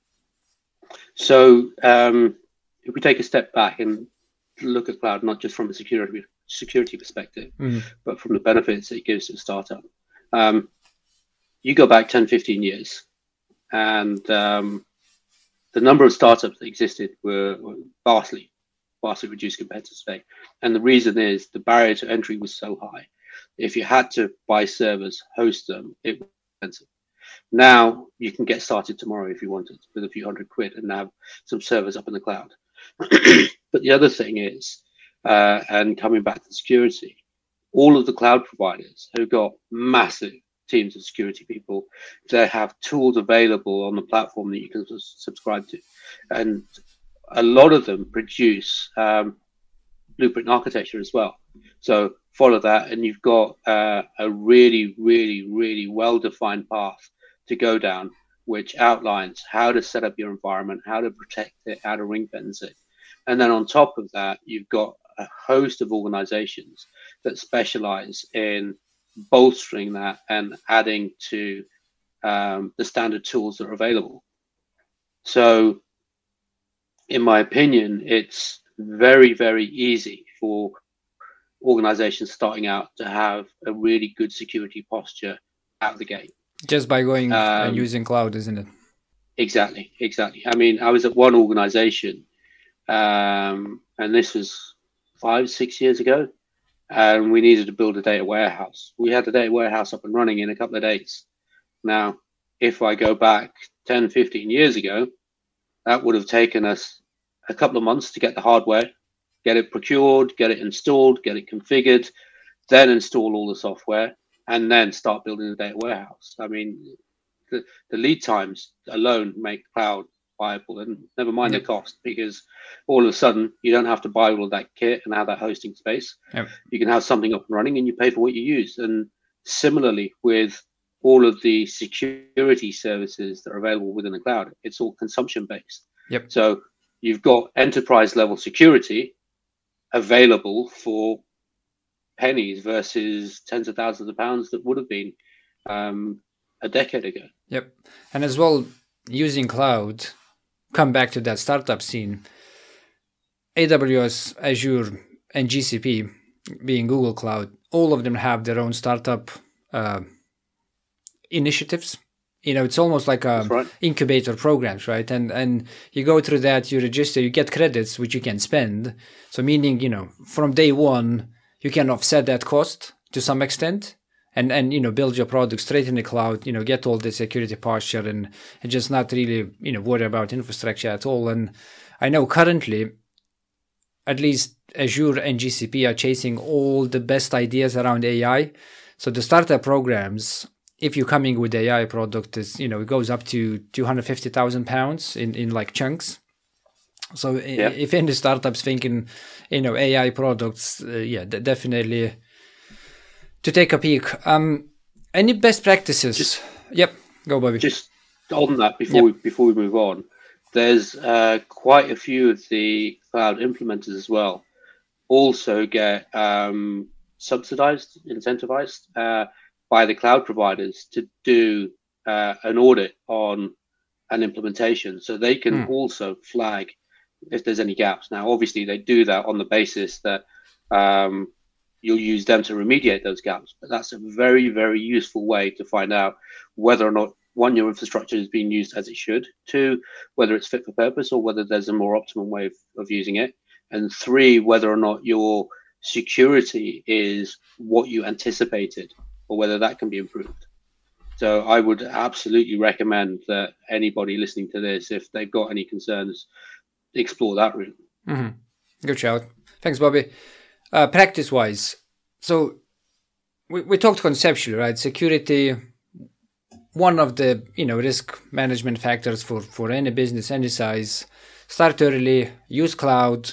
So, um, if we take a step back and look at cloud not just from a security security perspective, mm-hmm. but from the benefits it gives to a startup. Um, you go back 10, 15 years, and um, the number of startups that existed were, vastly, vastly reduced compared to today. And the reason is the barrier to entry was so high if you had to buy servers, host them, it was expensive. Now you can get started tomorrow if you wanted with a few hundred quid and have some servers up in the cloud. but the other thing is, uh, and coming back to security, all of the cloud providers who've got massive teams of security people, they have tools available on the platform that you can subscribe to. And a lot of them produce um, blueprint architecture as well. So follow that, and you've got uh, a really, really, really well-defined path to go down, which outlines how to set up your environment, how to protect it, how to ring fence it, and then on top of that, you've got a host of organizations that specialize in bolstering that and adding to um, the standard tools that are available. So, in my opinion, it's very, very easy for organizations starting out to have a really good security posture out of the gate. Just by going um, and using cloud, isn't it? Exactly, exactly. I mean, I was at one organization, um, and this was five, six years ago, and we needed to build a data warehouse. We had the data warehouse up and running in a couple of days. Now, if I go back 10, 15 years ago, that would have taken us a couple of months to get the hardware, get it procured, get it installed, get it configured, then install all the software, and then start building the data warehouse. I mean, the, the lead times alone make cloud viable and never mind yep. the cost because all of a sudden you don't have to buy all of that kit and have that hosting space. Yep. You can have something up and running and you pay for what you use. And similarly with all of the security services that are available within the cloud, it's all consumption based. Yep. So you've got enterprise level security available for pennies versus tens of thousands of pounds that would have been um, a decade ago. Yep. And as well, using cloud come back to that startup scene, AWS, Azure, and GCP, being Google Cloud, all of them have their own startup uh, initiatives. You know, it's almost like a right. incubator programs, right? And and you go through that, you register, you get credits which you can spend. So meaning, you know, from day one, you can offset that cost to some extent and and you know build your product straight in the cloud you know get all the security posture and and just not really you know worry about infrastructure at all. And i know currently at least azure and gcp are chasing all the best ideas around ai so the startup programs if you're coming with ai product is you know it goes up to 250000 pounds in in like chunks. So yeah. if any startups thinking you know ai products uh, yeah definitely to take a peek. Um, any best practices? Just, yep, go, Bobby. Just on that before yep. we before we move on, there's uh, quite a few of the cloud implementers as well. Also get um, subsidized, incentivized uh, by the cloud providers to do uh, an audit on an implementation, so they can mm. also flag if there's any gaps. Now, obviously, they do that on the basis that um, you'll use them to remediate those gaps. But that's a very, very useful way to find out whether or not one, your infrastructure is being used as it should, two, whether it's fit for purpose or whether there's a more optimum way of, of using it, and three, whether or not your security is what you anticipated or whether that can be improved. So I would absolutely recommend that anybody listening to this, if they've got any concerns, explore that route. Mm-hmm. Good shout. Thanks, Bobby. Uh, practice wise, so we, we talked conceptually, right? Security, one of the you know risk management factors for for any business, any size. Start early, use cloud.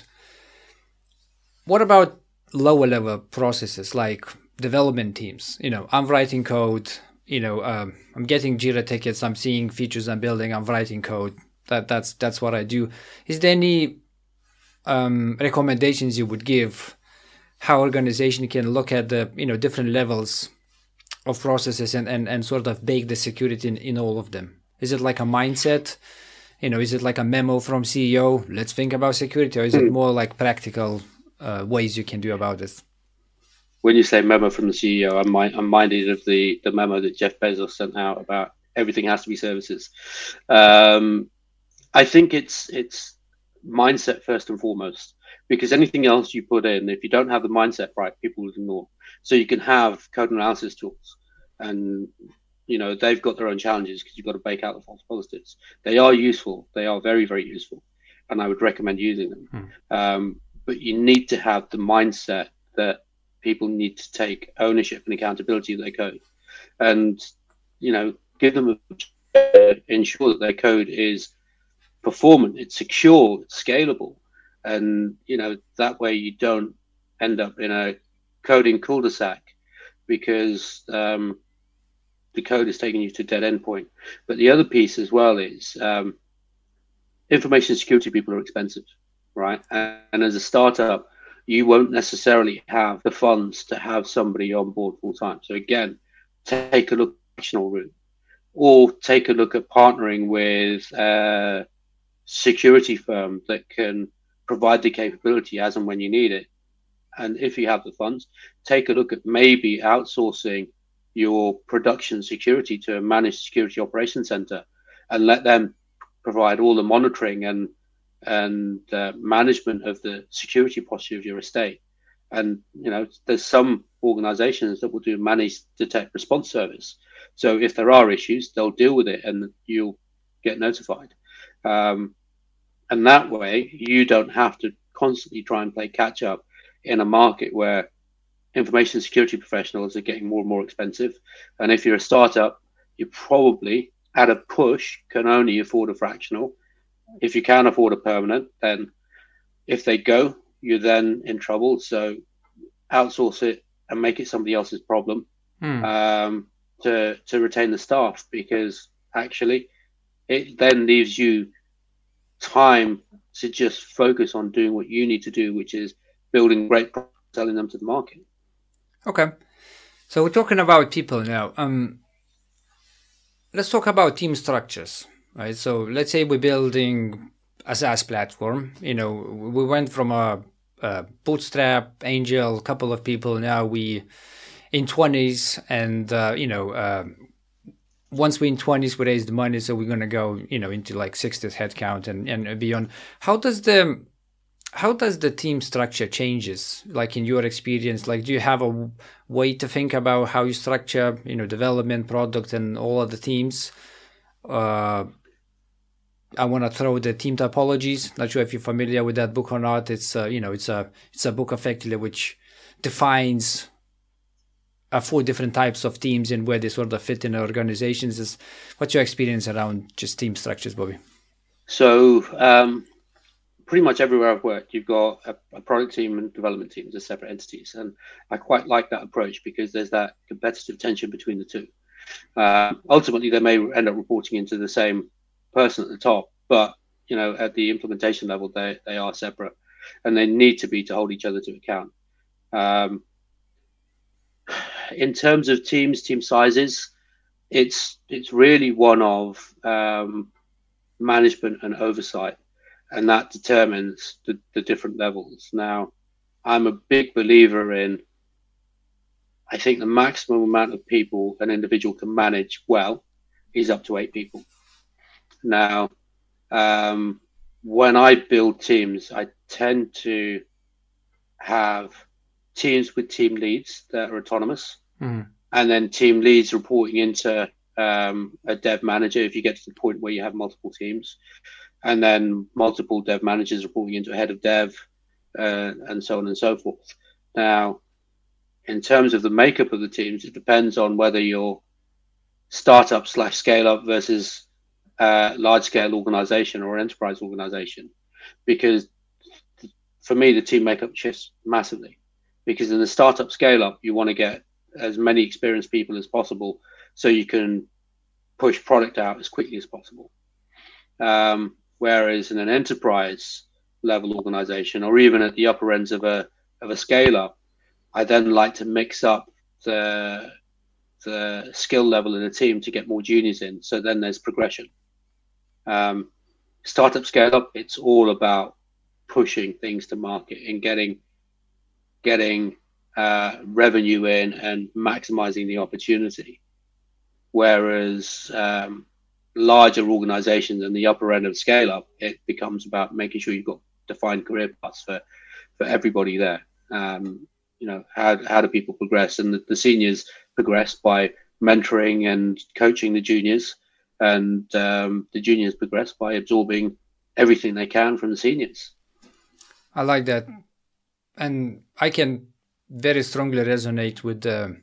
What about lower level processes like development teams? You know, I'm writing code. You know, um, I'm getting Jira tickets. I'm seeing features I'm building. I'm writing code. That that's that's what I do. Is there any um, recommendations you would give how organization can look at the you know different levels of processes and, and, and sort of bake the security in, in all of them. Is it like a mindset? You know is it like a memo from ceo let's think about security or is it hmm. more like practical uh, ways you can do about this? When you say memo from the ceo i'm, I'm minded of the, the memo that jeff bezos sent out about everything has to be services. Um, i think it's it's mindset first and foremost because anything else you put in, if you don't have the mindset right, people will ignore. So you can have code analysis tools, and you know they've got their own challenges because you've got to bake out the false positives. They are useful. They are very very useful, and I would recommend using them. Hmm. Um, but you need to have the mindset that people need to take ownership and accountability of their code, and you know give them a, ensure that their code is performant, it's secure, it's scalable, and you know that way you don't end up in a coding cul-de-sac because um, the code is taking you to dead end point. But the other piece as well is um, information security people are expensive, right? And, and, as a startup, you won't necessarily have the funds to have somebody on board full time. So again, take a look at route, or take a look at partnering with a security firm that can provide the capability as and when you need it. And if you have the funds, take a look at maybe outsourcing your production security to a managed security operations center and let them provide all the monitoring and and uh, management of the security posture of your estate. And you know, there's some organizations that will do managed detect response service. So if there are issues, they'll deal with it, and you'll get notified. Um, and that way, you don't have to constantly try and play catch up in a market where information security professionals are getting more and more expensive. And if you're a startup, you probably at a push can only afford a fractional. If you can afford a permanent, then if they go, you're then in trouble. So outsource it and make it somebody else's problem hmm. um, to to retain the staff because actually it then leaves you time to just focus on doing what you need to do, which is building great products, selling them to the market. Okay. So we're talking about people now. Um, let's talk about team structures, right? So let's say we're building a SaaS platform. You know, we went from a, a bootstrap, angel, couple of people. Now we in twenties, and uh, you know, uh, once we're in twenties, we raise the money, so we're gonna go, you know, into like 60s headcount and and beyond. How does the how does the team structure changes like in your experience? Like do you have a way to think about how you structure you know development product and all of the teams? Uh, i want to throw the team topologies not sure if you're familiar with that book or not. It's uh, you know it's a it's a book effectively which defines uh, four different types of teams and where they sort of fit in organizations is what's your experience around just team structures bobby so um pretty much everywhere I've worked, you've got a, a, product team and development teams as separate entities, and I quite like that approach because there's that competitive tension between the two. Uh, ultimately, they may end up reporting into the same person at the top, but you know, at the implementation level, they they are separate, and they need to be to hold each other to account. Um, in terms of teams, team sizes, it's it's really one of um, management and oversight and that determines the, the different levels. Now, I'm a big believer in. I think the maximum amount of people an individual can manage well is up to eight people. Now, um, when I build teams, I tend to have teams with team leads that are autonomous, mm. and then team leads reporting into um, a dev manager if you get to the point where you have multiple teams and then multiple dev managers reporting into a head of dev, uh, and so on and so forth. Now, in terms of the makeup of the teams, it depends on whether you're startup slash scale up versus uh, large scale organization or enterprise organization. Because for me, the team makeup shifts massively. Because in the startup scale up, you want to get as many experienced people as possible so you can push product out as quickly as possible. Um, Whereas in an enterprise level organization, or even at the upper ends of a of a scale up, I then like to mix up the the skill level in a team to get more juniors in. So then there's progression. Um, startup scale up, it's all about pushing things to market and getting getting uh, revenue in and maximizing the opportunity. Whereas um, larger organizations and the upper end of scale up, it becomes about making sure you've got defined career paths for, for everybody there. Um, you know, how, how do people progress? And the, the, seniors progress by mentoring and coaching the juniors, and um, the juniors progress by absorbing everything they can from the seniors. I like that. And I can very strongly resonate with the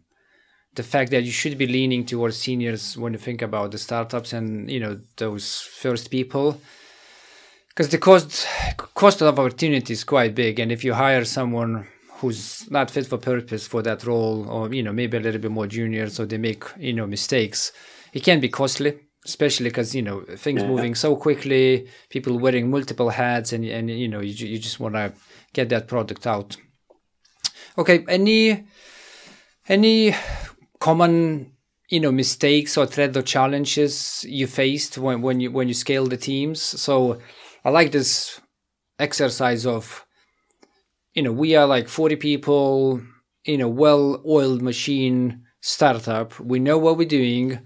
the fact that you should be leaning towards seniors when you think about the startups and you know those first people because the cost cost of opportunity is quite big, and if you hire someone who's not fit for purpose for that role, or you know maybe a little bit more junior, so they make you know mistakes, it can be costly, especially because you know things yeah. moving so quickly, people wearing multiple hats, and and you know you you just want to get that product out. Okay, any any common you know mistakes or threat or challenges you faced when when you when you scale the teams? So I like this exercise of you know we are like 40 people in a well-oiled machine startup. We know what we're doing.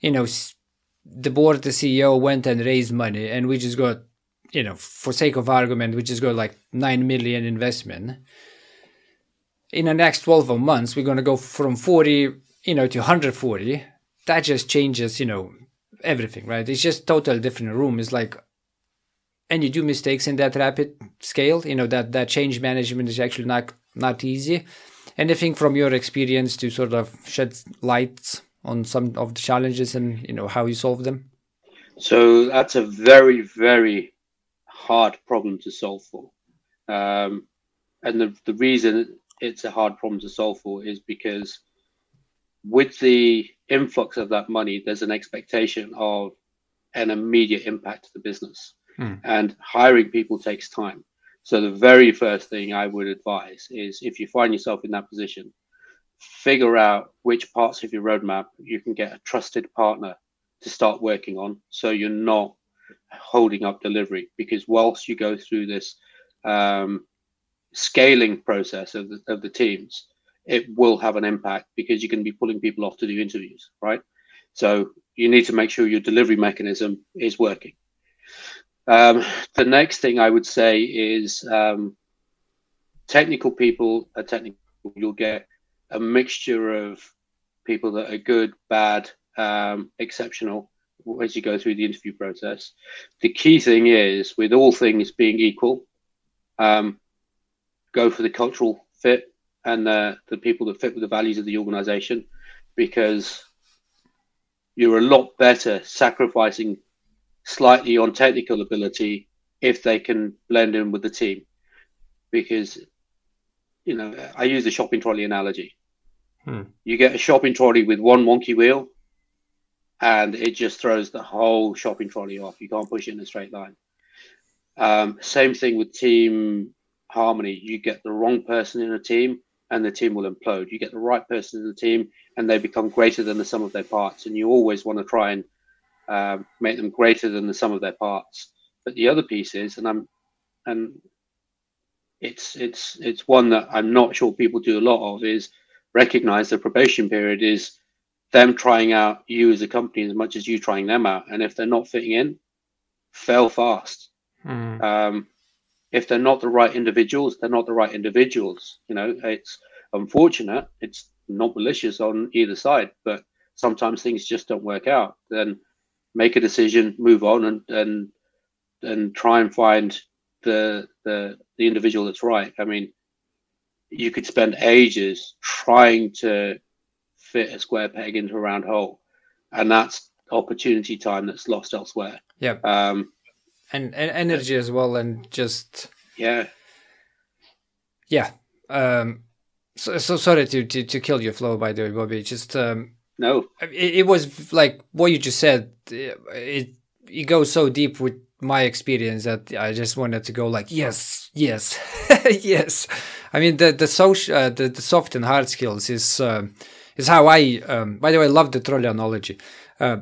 You know the board the ceo went and raised money and we just got you know for sake of argument we just got like 9 million investment in the next 12 months we're going to go from 40 you know to 140 that just changes you know everything right? It's just total different room. It's like and you do mistakes in that rapid scale you know that that change management is actually not not easy. Anything from your experience to sort of shed light on some of the challenges and you know how you solve them? So that's a very very hard problem to solve for. Um, and the, the reason it's a hard problem to solve for is because with the influx of that money there's an expectation of an immediate impact to the business Mm. And hiring people takes time. So the very first thing I would advise is if you find yourself in that position, figure out which parts of your roadmap you can get a trusted partner to start working on so you're not holding up delivery because whilst you go through this um, scaling process of the, of the teams it will have an impact because you're going to be pulling people off to do interviews right so you need to make sure your delivery mechanism is working um, the next thing I would say is um, technical people are technical. You'll get a mixture of people that are good, bad, um, exceptional as you go through the interview process. The key thing is, with all things being equal, um, go for the cultural fit and the, the people that fit with the values of the organization because you're a lot better sacrificing slightly on technical ability if they can blend in with the team. Because, you know, I use the shopping trolley analogy. Hmm. You get a shopping trolley with one monkey wheel, and it just throws the whole shopping trolley off. You can't push it in a straight line. Um, same thing with team harmony. You get the wrong person in a team, and the team will implode. You get the right person in the team, and they become greater than the sum of their parts. And you always want to try and um, make them greater than the sum of their parts. But the other piece is, and I'm, and it's it's it's one that I'm not sure people do a lot of is recognize the probation period is them trying out you as a company as much as you trying them out, and if they're not fitting in, fail fast. Mm. Um, if they're not the right individuals, they're not the right individuals. You know, it's unfortunate. It's not malicious on either side, but sometimes things just don't work out. Then make a decision, move on, and and and try and find the the the individual that's right. I mean, you could spend ages trying to fit a square peg into a round hole, and that's opportunity time that's lost elsewhere. Yeah. Um, and, and energy as well, and just yeah, yeah. Um, so, so sorry to, to to kill your flow, by the way, Bobby. Just um, no, it, it, was like what you just said. It it goes so deep with my experience that I just wanted to go like yes, yes, yes. I mean the the social uh, the, the soft and hard skills is uh, is how I. Um, by the way, I love the trolley analogy. Uh,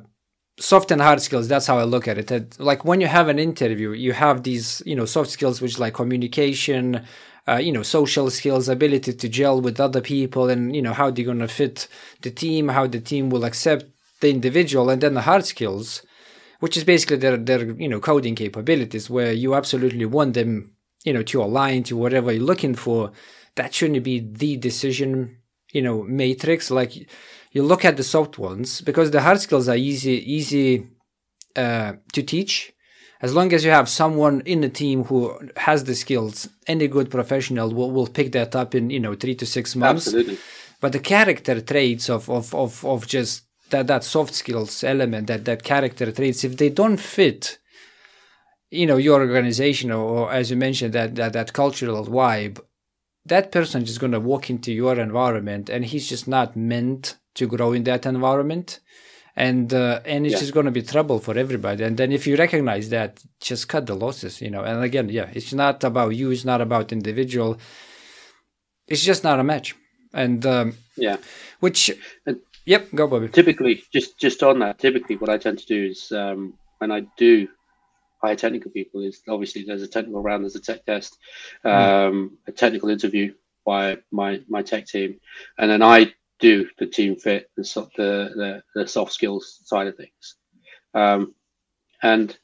soft and hard skills that's how i look at it. Like when you have an interview you have these you know soft skills which like communication uh, you know social skills ability to gel with other people and you know how they're going to fit the team how the team will accept the individual and then the hard skills which is basically their their you know coding capabilities where you absolutely want them you know to align to whatever you're looking for. That shouldn't be the decision you know matrix. Like you look at the soft ones because the hard skills are easy easy uh, to teach as long as you have someone in the team who has the skills, any good professional will, will pick that up in you know three to six months. Absolutely. But the character traits of of of, of just that that soft skills element, that that character traits, if they don't fit, you know your organization or, or as you mentioned that that, that cultural vibe that person is going to walk into your environment and he's just not meant to grow in that environment. And uh, and it's yeah. just going to be trouble for everybody. And then if you recognize that just cut the losses you know. And again yeah it's not about you it's not about individual. It's just not a match. And um, yeah. which and yep go bobby. typically just just on that typically what i tend to do is um, when i do hire technical people is obviously there's a technical round there's a tech test hmm. um, mm. a technical interview by my my tech team. And then i do the team fit, the the the, the soft skills side of things. Um, and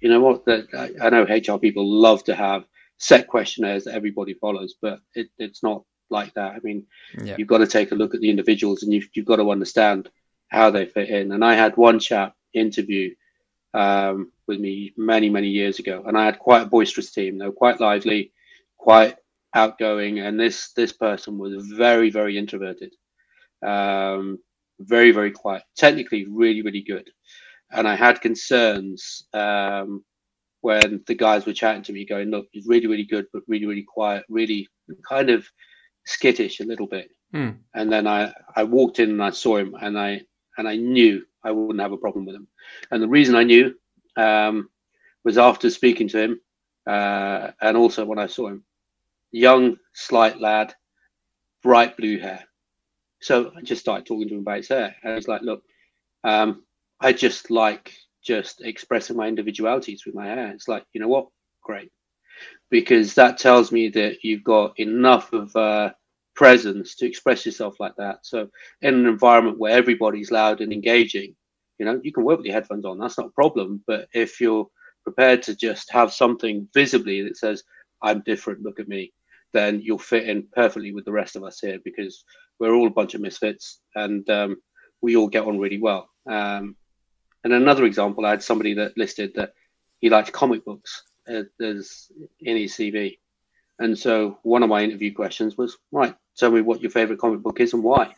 you know what? The, I, I, know HR people love to have set questionnaires that everybody follows, but it, it's not like that. I mean, yeah. you've got to take a look at the individuals, and you've you've got to understand how they fit in. And I had one chap interview um, with me many many years ago, and I had quite a boisterous team. They were quite lively, quite outgoing, and this this person was very very introverted. Um, very, very quiet. Technically, really, really good. And I had concerns um, when the guys were chatting to me, going, "Look, he's really, really good, but really, really quiet. Really, kind of skittish a little bit." Mm. And then I, I walked in and I saw him, and I, and I knew I wouldn't have a problem with him. And the reason I knew um, was after speaking to him, uh, and also when I saw him, young, slight lad, bright blue hair, so I just started talking to him about his hair. And he's like, look, um, I just like just expressing my individuality through my hair. It's like, you know what? Great. Because that tells me that you've got enough of presence to express yourself like that. So in an environment where everybody's loud and engaging, you know, you can work with your headphones on. That's not a problem. But if you're prepared to just have something visibly that says, I'm different, look at me, then you'll fit in perfectly with the rest of us here because we're all a bunch of misfits and um, we all get on really well. Um, and another example, I had somebody that listed that he liked comic books uh, as in his CV. And so one of my interview questions was, right, tell me what your favorite comic book is and why.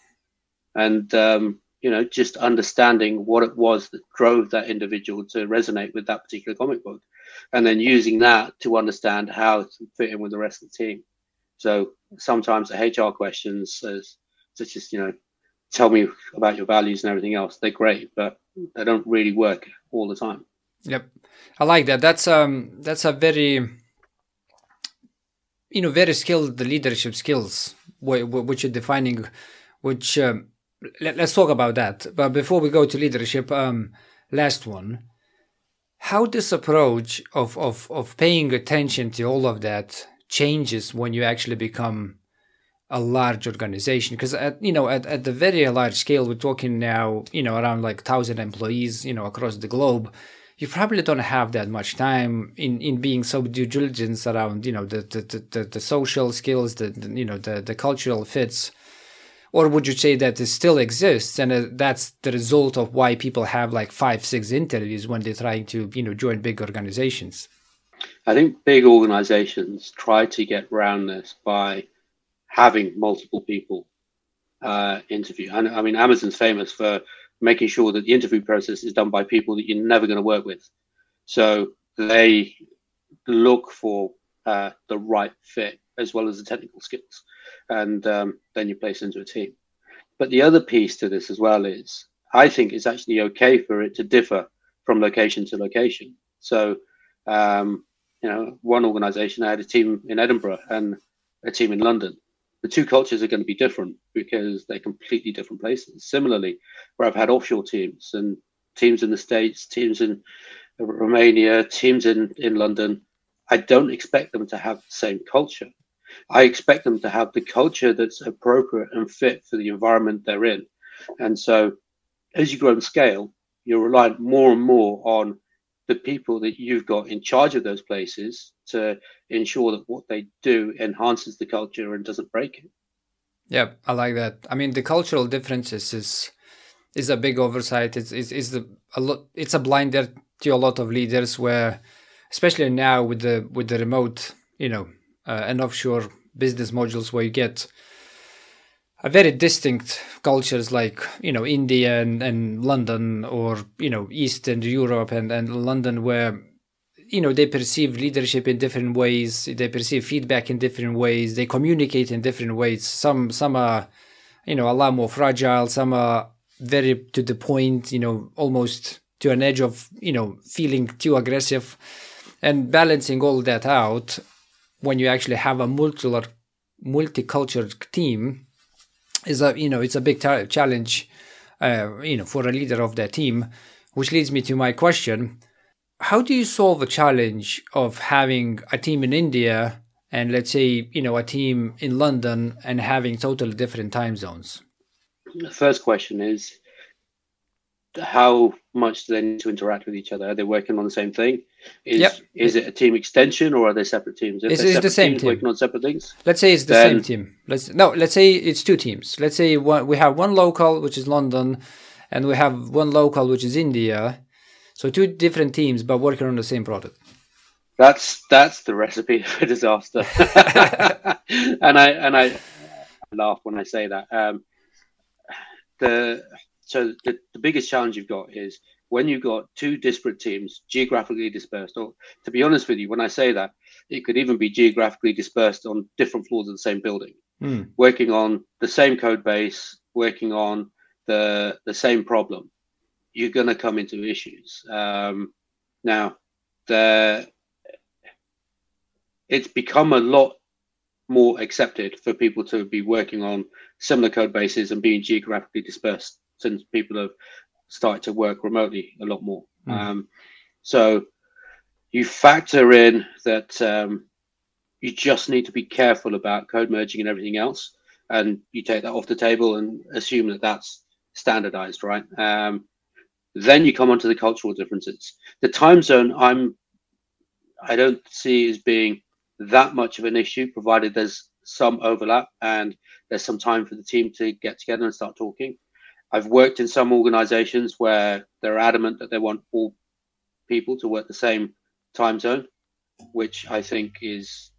And, um, you know, just understanding what it was that drove that individual to resonate with that particular comic book. And then using that to understand how to fit in with the rest of the team. So sometimes the HR questions, as such as you know tell me about your values and everything else. They're great but they don't really work all the time. Yep. I like that. That's um that's a very you know very skilled leadership skills which you're defining which um, let, us talk about that. But before we go to leadership um last one how this approach of of of paying attention to all of that changes when you actually become a large organization because at you know at, at the very large scale we're talking now you know around like thousand employees you know across the globe. You probably don't have that much time in in being so due diligence around you know the the, the, the social skills the, the, you know the the cultural fits. Or would you say that it still exists and uh, that's the result of why people have like five six interviews when they're trying to you know join big organizations? I think big organizations try to get around this by having multiple people uh, interview. And I mean, Amazon's famous for making sure that the interview process is done by people that you're never going to work with. So they look for uh, the right fit as well as the technical skills, and um, then you place into a team. But the other piece to this as well is I think it's actually okay for it to differ from location to location. So, um, you know, one organization I had a team in Edinburgh and a team in London the two cultures are going to be different because they're completely different places. Similarly, where I've had offshore teams and teams in the States, teams in Romania, teams in, in London, I don't expect them to have the same culture. I expect them to have the culture that's appropriate and fit for the environment they're in. And so as you grow and scale, you're reliant more and more on the people that you've got in charge of those places to ensure that what they do enhances the culture and doesn't break it. Yeah, I like that. I mean, the cultural differences is is a big oversight. It's is is the a lot. It's a blinder to a lot of leaders where, especially now with the with the remote, you know, uh, and offshore business modules where you get a very distinct cultures like you know India and, and London or you know Eastern Europe and, and London where you know they perceive leadership in different ways they perceive feedback in different ways they communicate in different ways. Some some are you know a lot more fragile some are very to the point you know almost to an edge of you know feeling too aggressive. And balancing all that out when you actually have a multi multicultural team is a you know it's a big challenge uh, you know for a leader of that team which leads me to my question how do you solve the challenge of having a team in India and let's say you know a team in London and having totally different time zones? The first question is how much do they need to interact with each other? Are they working on the same thing? Is yep. is it a team extension or are they separate teams? If it's, it's the same team working on separate things. Let's say it's the same team. Let's no. Let's say it's two teams. Let's say one, we have one local, which is London, and we have one local, which is India so two different teams, but working on the same product. That's that's the recipe for disaster. and I and I laugh when I say that. Um, the so the, the biggest challenge you've got is when you've got two disparate teams geographically dispersed. Or to be honest with you, when I say that, it could even be geographically dispersed on different floors of the same building, mm. working on the same code base, working on the the same problem you're going to come into issues. Um, now, the it's become a lot more accepted for people to be working on similar code bases and being geographically dispersed since people have started to work remotely a lot more. Mm. Um, so you factor in that um, you just need to be careful about code merging and everything else, and you take that off the table and assume that that's standardized, right? Um, then you come onto the cultural differences. The time zone, I'm, I don't see as being that much of an issue, provided there's some overlap and there's some time for the team to get together and start talking. I've worked in some organizations where they're adamant that they want all people to work the same time zone, which I think is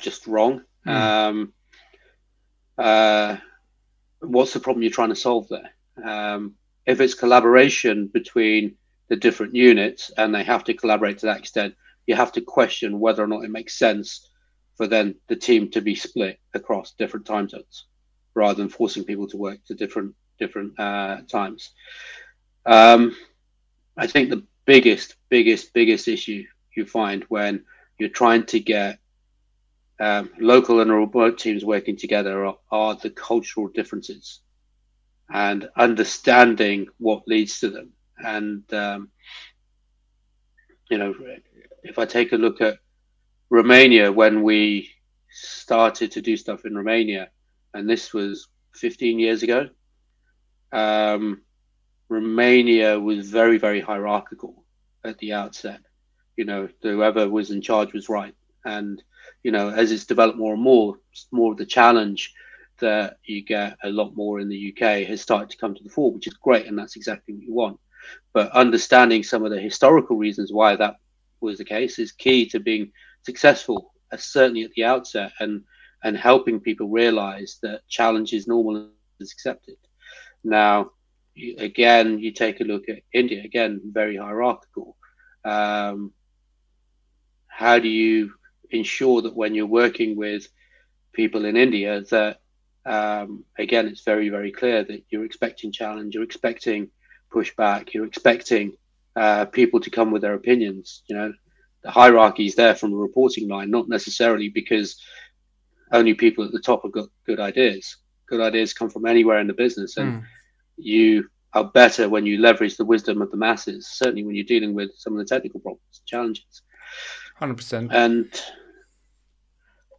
just wrong. Mm. Um, uh, what's the problem you're trying to solve there? Um, if it's collaboration between the different units and they have to collaborate to that extent, you have to question whether or not it makes sense for then the team to be split across different time zones rather than forcing people to work to different different uh, times. Um, I think the biggest, biggest, biggest issue you find when you're trying to get um, local and remote teams working together are, are the cultural differences and understanding what leads to them. And, um, you know, if I take a look at Romania, when we started to do stuff in Romania, and this was 15 years ago, um, Romania was very, very hierarchical at the outset. You know, whoever was in charge was right. And, you know, as it's developed more and more, more of the challenge that you get a lot more in the UK has started to come to the fore, which is great, and that's exactly what you want. But understanding some of the historical reasons why that was the case is key to being successful, uh, certainly at the outset, and and helping people realize that challenge is normal and is accepted. Now, again, you take a look at India, again, very hierarchical. Um, how do you ensure that when you're working with people in India that um, again, it's very, very clear that you're expecting challenge, you're expecting pushback, you're expecting uh, people to come with their opinions. You know, the hierarchy is there from the reporting line, not necessarily because only people at the top have got good ideas. Good ideas come from anywhere in the business, and mm. you are better when you leverage the wisdom of the masses. Certainly, when you're dealing with some of the technical problems, and challenges. Hundred percent. And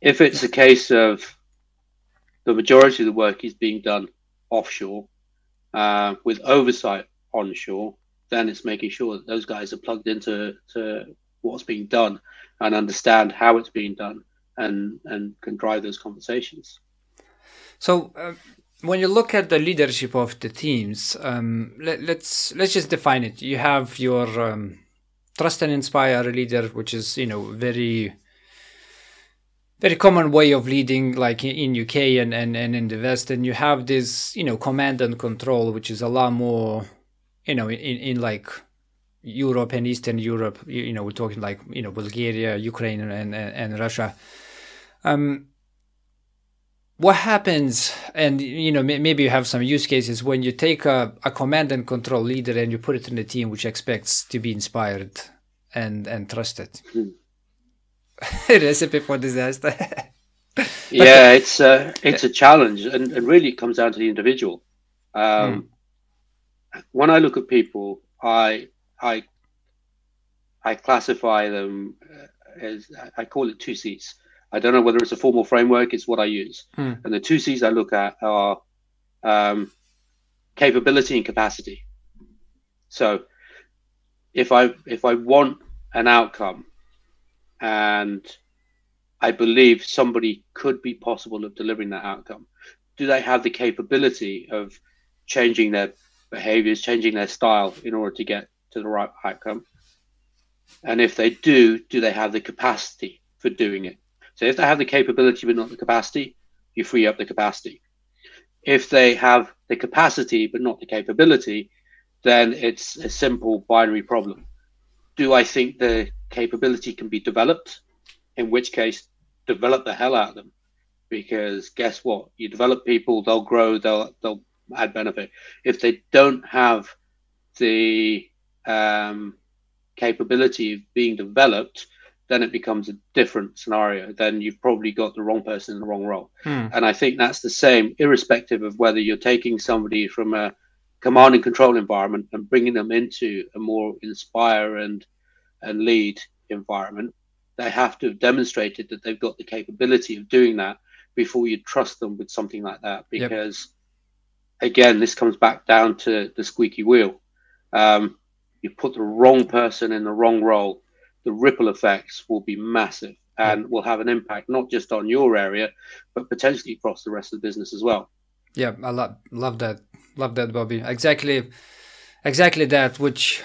if it's a case of the majority of the work is being done offshore uh, with oversight onshore, then it's making sure that those guys are plugged into to what's being done and understand how it's being done and and can drive those conversations. So. Uh, when you look at the leadership of the teams, um, let, us let's, let's just define it. You have your um, trust and inspire leader, which is you know very very common way of leading like in UK and, and, and in the West and you have this you know command and control which is a lot more you know in, in like Europe and Eastern Europe. You, you, know, we're talking like you know Bulgaria, Ukraine, and and, and Russia. Um, what happens and you know maybe you have some use cases when you take a, a command and control leader and you put it in a team which expects to be inspired and and trusted hmm. recipe for disaster yeah it's a it's a challenge and, and really it comes down to the individual um, mm. when i look at people i i i classify them as i call it two c's I don't know whether it's a formal framework. It's what I use, mm. and the two C's I look at are um, capability and capacity. So, if I if I want an outcome, and I believe somebody could be possible of delivering that outcome, do they have the capability of changing their behaviors, changing their style in order to get to the right outcome? And if they do, do they have the capacity for doing it? So if they have the capability but not the capacity, you free up the capacity. If they have the capacity but not the capability, then it's a simple binary problem. Do I think the capability can be developed? In which case, develop the hell out of them. Because guess what? You develop people, they'll grow, they'll they'll add benefit. If they don't have the um, capability of being developed, then it becomes a different scenario. Then you've probably got the wrong person in the wrong role. Hmm. And I think that's the same, irrespective of whether you're taking somebody from a command and control environment and bringing them into a more inspire and and lead environment. They have to have demonstrated that they've got the capability of doing that before you trust them with something like that. Because yep. again, this comes back down to the squeaky wheel. Um, you put the wrong person in the wrong role the ripple effects will be massive and will have an impact not just on your area, but potentially across the rest of the business as well. Yeah, I love love that, love that, Bobby. Exactly, exactly that. Which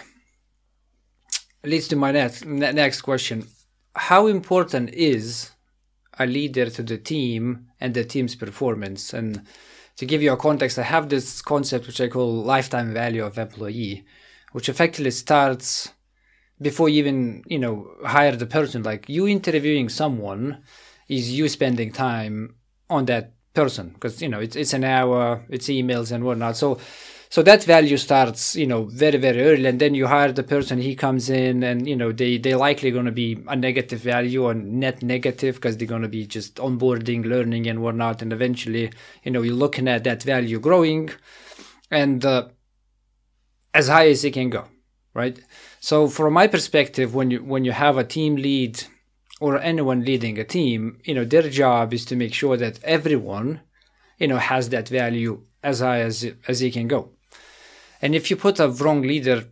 leads to my next next question: How important is a leader to the team and the team's performance? And to give you a context, I have this concept which I call lifetime value of employee, which effectively starts before you even you know hire the person. Like you interviewing someone is you spending time on that person because you know it's, it's an hour it's emails and whatnot. So so that value starts you know very very early and then you hire the person he comes in and you know they they likely going to be a negative value or net negative because they're going to be just onboarding learning and whatnot and eventually you know you're looking at that value growing and uh, as high as it can go right so from my perspective, when you when you have a team lead or anyone leading a team, you know, their job is to make sure that everyone, you know, has that value as high as as he can go. And if you put a wrong leader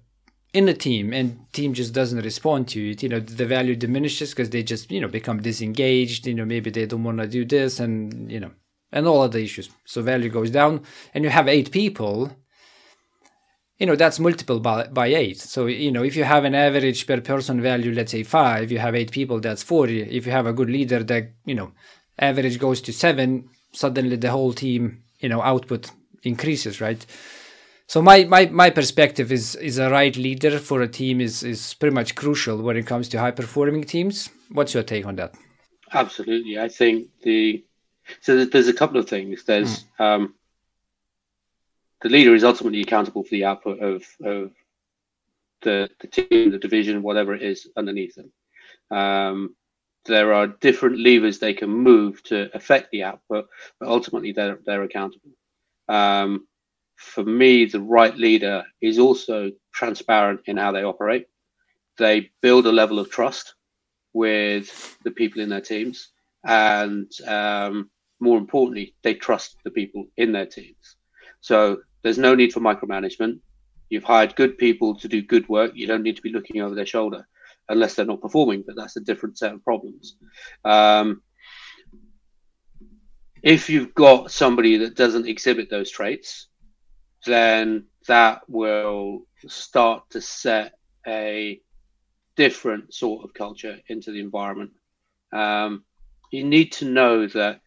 in a team and team just doesn't respond to it, you know, the value diminishes because they just, you know, become disengaged, you know, maybe they don't want to do this and, you know, and all other issues. So value goes down and you have eight people you know that's multiple by, by eight. So you know if you have an average per person value let's say five you have eight people that's 40 if you have a good leader that you know average goes to seven suddenly the whole team you know output increases right so my my, my perspective is is a right leader for a team is is pretty much crucial when it comes to high performing teams what's your take on that absolutely i think the so there's a couple of things there's mm. um the leader is ultimately accountable for the output of, of the, the team, the division, whatever it is underneath them. Um, there are different levers they can move to affect the output, but ultimately they're, they're accountable. Um, for me, the right leader is also transparent in how they operate. They build a level of trust with the people in their teams, and um, more importantly, they trust the people in their teams. So there's no need for micromanagement. You've hired good people to do good work. You don't need to be looking over their shoulder unless they're not performing, but that's a different set of problems. Um, if you've got somebody that doesn't exhibit those traits, then that will start to set a different sort of culture into the environment. Um, you need to know that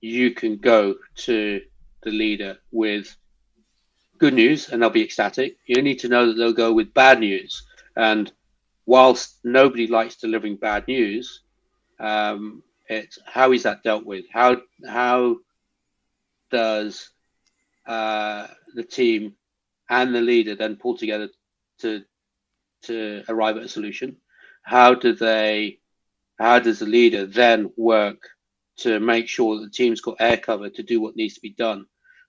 you can go to the leader with good news and they'll be ecstatic. You need to know that they'll go with bad news And whilst nobody likes delivering bad news, um, it's how is that dealt with? How how does uh, the team and the leader then pull together to to arrive at a solution? How do they? How does the leader then work to make sure that the team's got air cover to do what needs to be done,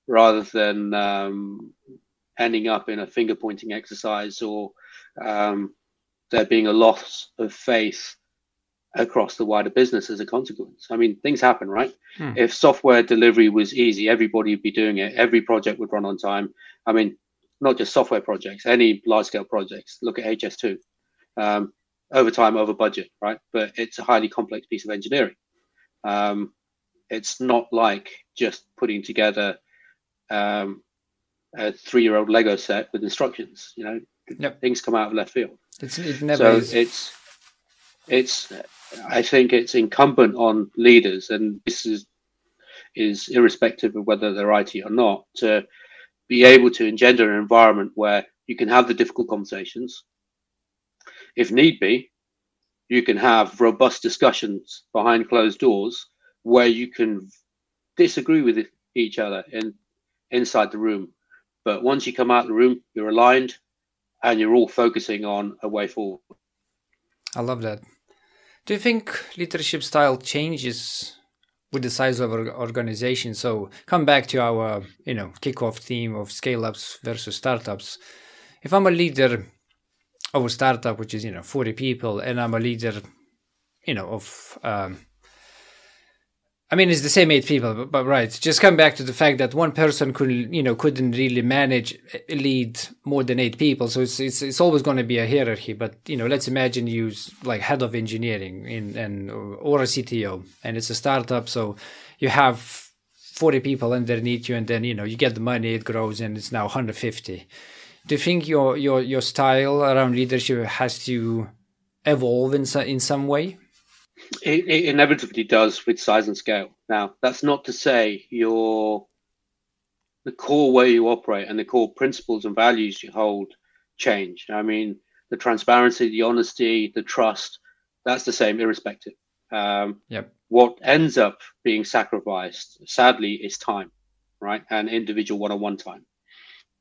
rather than um, ending up in a finger pointing exercise or um, there being a loss of faith across the wider business as a consequence. I mean, things happen, right? Hmm. If software delivery was easy, everybody would be doing it. Every project would run on time. I mean, not just software projects, any large scale projects. Look at HS2. Um, over time, over budget, right? But it's a highly complex piece of engineering. Um, it's not like just putting together um, a three-year-old Lego set with instructions. You know, yep. things come out of left field. It's, it never so is. it's it's. I think it's incumbent on leaders, and this is is irrespective of whether they're IT or not, to be able to engender an environment where you can have the difficult conversations. If need be, you can have robust discussions behind closed doors where you can disagree with each other in inside the room. But once you come out of the room, you're aligned and you're all focusing on a way forward. I love that. Do you think leadership style changes with the size of our organization? So come back to our, you know, kickoff theme of scale ups versus startups. If I'm a leader of a startup which is you know 40 people and i'm a leader you know of um, I mean, it's the same eight people, but, but, right. Just come back to the fact that one person couldn't, you know, couldn't really manage eh, lead more than eight people. So it's it's, it's always going to be a hierarchy. But you know, let's imagine you like head of engineering in and or a CTO, and it's a startup. So you have forty people underneath you, and then you know you get the money, it grows, and it's now 150 do you think your your your style around leadership has to evolve in in some way? It, it, inevitably does with size and scale. Now, that's not to say your the core way you operate and the core principles and values you hold change. I mean, the transparency, the honesty, the trust, that's the same irrespective. Um, yep. What ends up being sacrificed, sadly, is time, right? And individual one-on-one time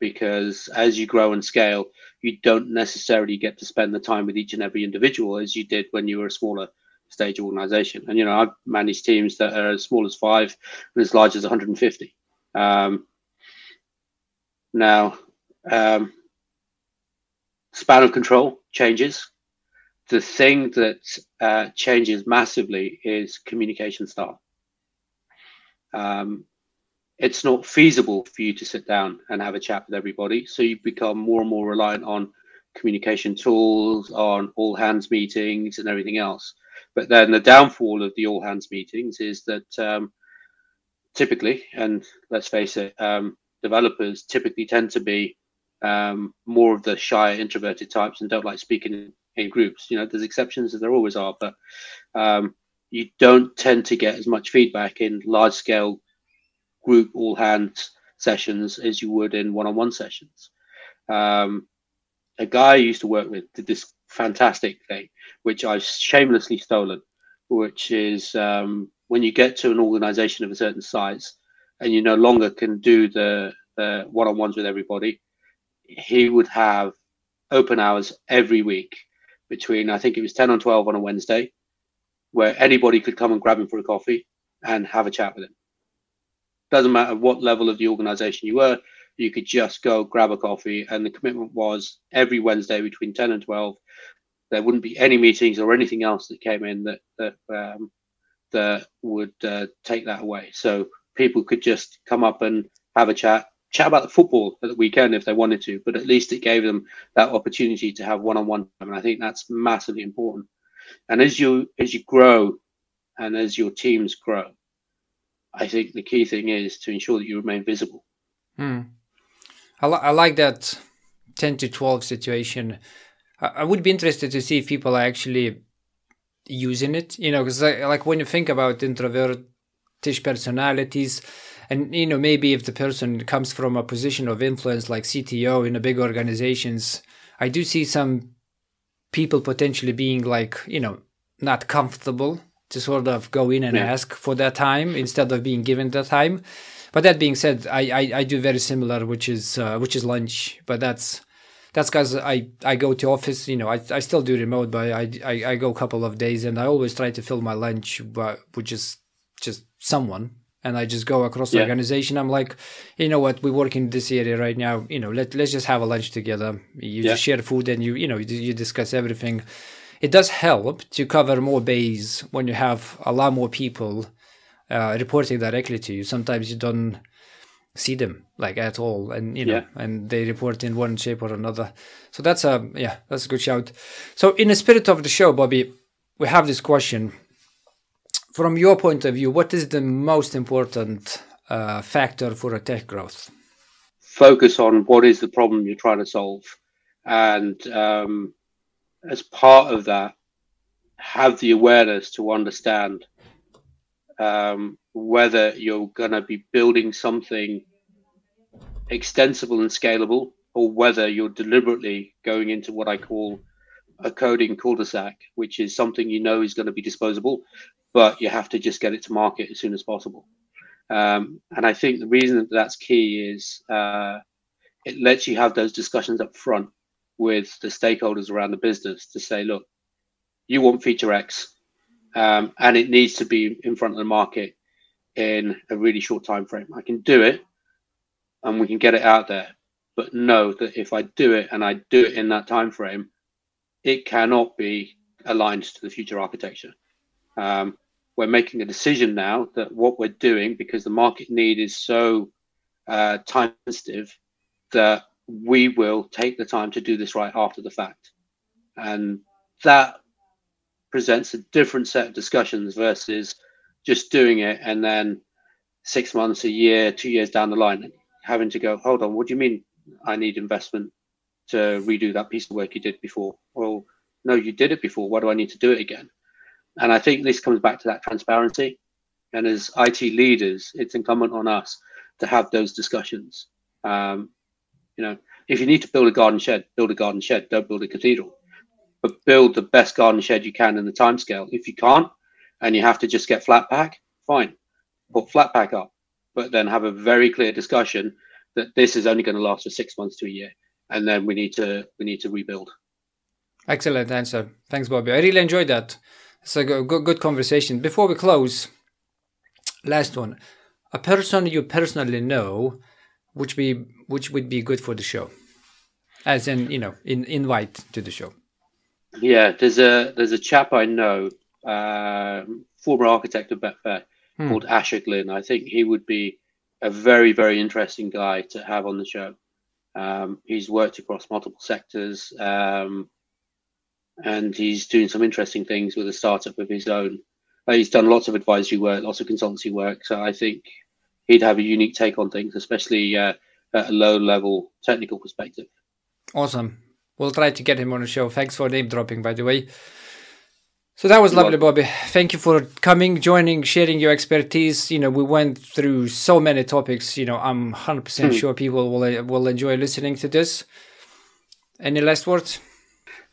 because as you grow and scale, you don't necessarily get to spend the time with each and every individual as you did when you were a smaller stage organization. And, you know, I've managed teams that are as small as five and as large as 150. Um, now, um, span of control changes. The thing that uh, changes massively is communication style. Um, it's not feasible for you to sit down and have a chat with everybody. So you become more and more reliant on communication tools, on all hands meetings, and everything else. But then the downfall of the all hands meetings is that um, typically, and let's face it, um, developers typically tend to be um, more of the shy, introverted types and don't like speaking in, in, groups. You know, there's exceptions as there always are, but um, you don't tend to get as much feedback in large scale group all hands sessions as you would in one-on-one sessions. Um, a guy I used to work with did this fantastic thing, which I've shamelessly stolen, which is um, when you get to an organization of a certain size and you no longer can do the, the one-on-ones with everybody, he would have open hours every week between I think it was 10 and 12 on a Wednesday, where anybody could come and grab him for a coffee and have a chat with him. Doesn't matter what level of the organization you were, you could just go grab a coffee. And the commitment was every Wednesday between 10 and 12, there wouldn't be any meetings or anything else that came in that, that, um, that would uh, take that away. So people could just come up and have a chat, chat about the football at the weekend if they wanted to, but at least it gave them that opportunity to have one-on-one time. And I think that's massively important. And as you as you grow and as your teams grow, I think the key thing is to ensure that you remain visible. Hmm. I, li- I like that 10 to 12 situation. I, I would be interested to see if people are actually using it, you know, because like when you think about introvertish personalities, and you know maybe if the person comes from a position of influence like CTO in a big organizations, I do see some people potentially being like you know not comfortable to sort of go in and yeah. ask for that time instead of being given that time. But that being said, I I, I do very similar, which is uh, which is lunch. But that's that's because I, I go to office, you know, I, I still do remote, but I, I, I go a couple of days and I always try to fill my lunch but, with just, just someone. And I just go across the yeah. organization. I'm like, you know what, we work in this area right now. You know, let, let's just have a lunch together. You yeah. just share food and you, you know, you, you discuss everything. It does help to cover more base when you have a lot more people uh, reporting directly to you. Sometimes you don't, see them like at all. And you know yeah. and they report in one shape or another. So that's a yeah that's a good shout. So in the spirit of the show bobby we have this question. From your point of view what is the most important uh, factor for a tech growth? Focus on what is the problem you're trying to solve. And um, as part of that have the awareness to understand um, whether you're going to be building something extensible and scalable, or whether you're deliberately going into what I call a coding cul-de-sac, which is something you know is going to be disposable, but you have to just get it to market as soon as possible. Um, and I think the reason that that's key is uh, it lets you have those discussions up front with the stakeholders around the business to say, look, you want feature X, um, and it needs to be in front of the market in a really short time frame. I can do it, and we can get it out there, but know that if I do it and I do it in that time frame, it cannot be aligned to the future architecture. Um, we're making a decision now that what we're doing, because the market need is so uh, time sensitive, that we will take the time to do this right after the fact, and that presents a different set of discussions versus just doing it and then six months, a year, two years down the line, having to go, hold on, what do you mean I need investment to redo that piece of work you did before? Well, no, you did it before. Why do I need to do it again? And I think this comes back to that transparency. And as IT leaders, it's incumbent on us to have those discussions. Um, you know, if you need to build a garden shed, build a garden shed. Don't build a cathedral but build the best garden shed you can in the time scale. If you can't, and you have to just get flat pack, fine, put flat pack up, but then have a very clear discussion that this is only going to last for six months to a year, and then we need to we need to rebuild. Excellent answer. Thanks, Bobby. I really enjoyed that. It's a good, good conversation. Before we close, last one. A person you personally know, which be which would be good for the show, as in you know, in invite to the show. Yeah, there's a there's a chap I know, uh, former architect of Betfair, hmm. called Asher Glynn. I think he would be a very very interesting guy to have on the show. Um, he's worked across multiple sectors, um, and he's doing some interesting things with a startup of his own. Uh, he's done lots of advisory work, lots of consultancy work. So I think he'd have a unique take on things, especially uh, at a low level technical perspective. Awesome. We'll try to get him on the show. Thanks for name dropping, by the way. So that was You're lovely, welcome. Bobby. Thank you for coming, joining, sharing your expertise. You know, we went through so many topics. You know, I'm 100% hmm. sure people will will enjoy listening to this. Any last words?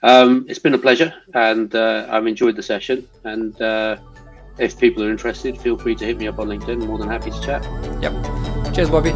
Um, it's been a pleasure, and uh, I've enjoyed the session. And uh, if people are interested, feel free to hit me up on LinkedIn. I'm more than happy to chat. Yep. Cheers, Bobby.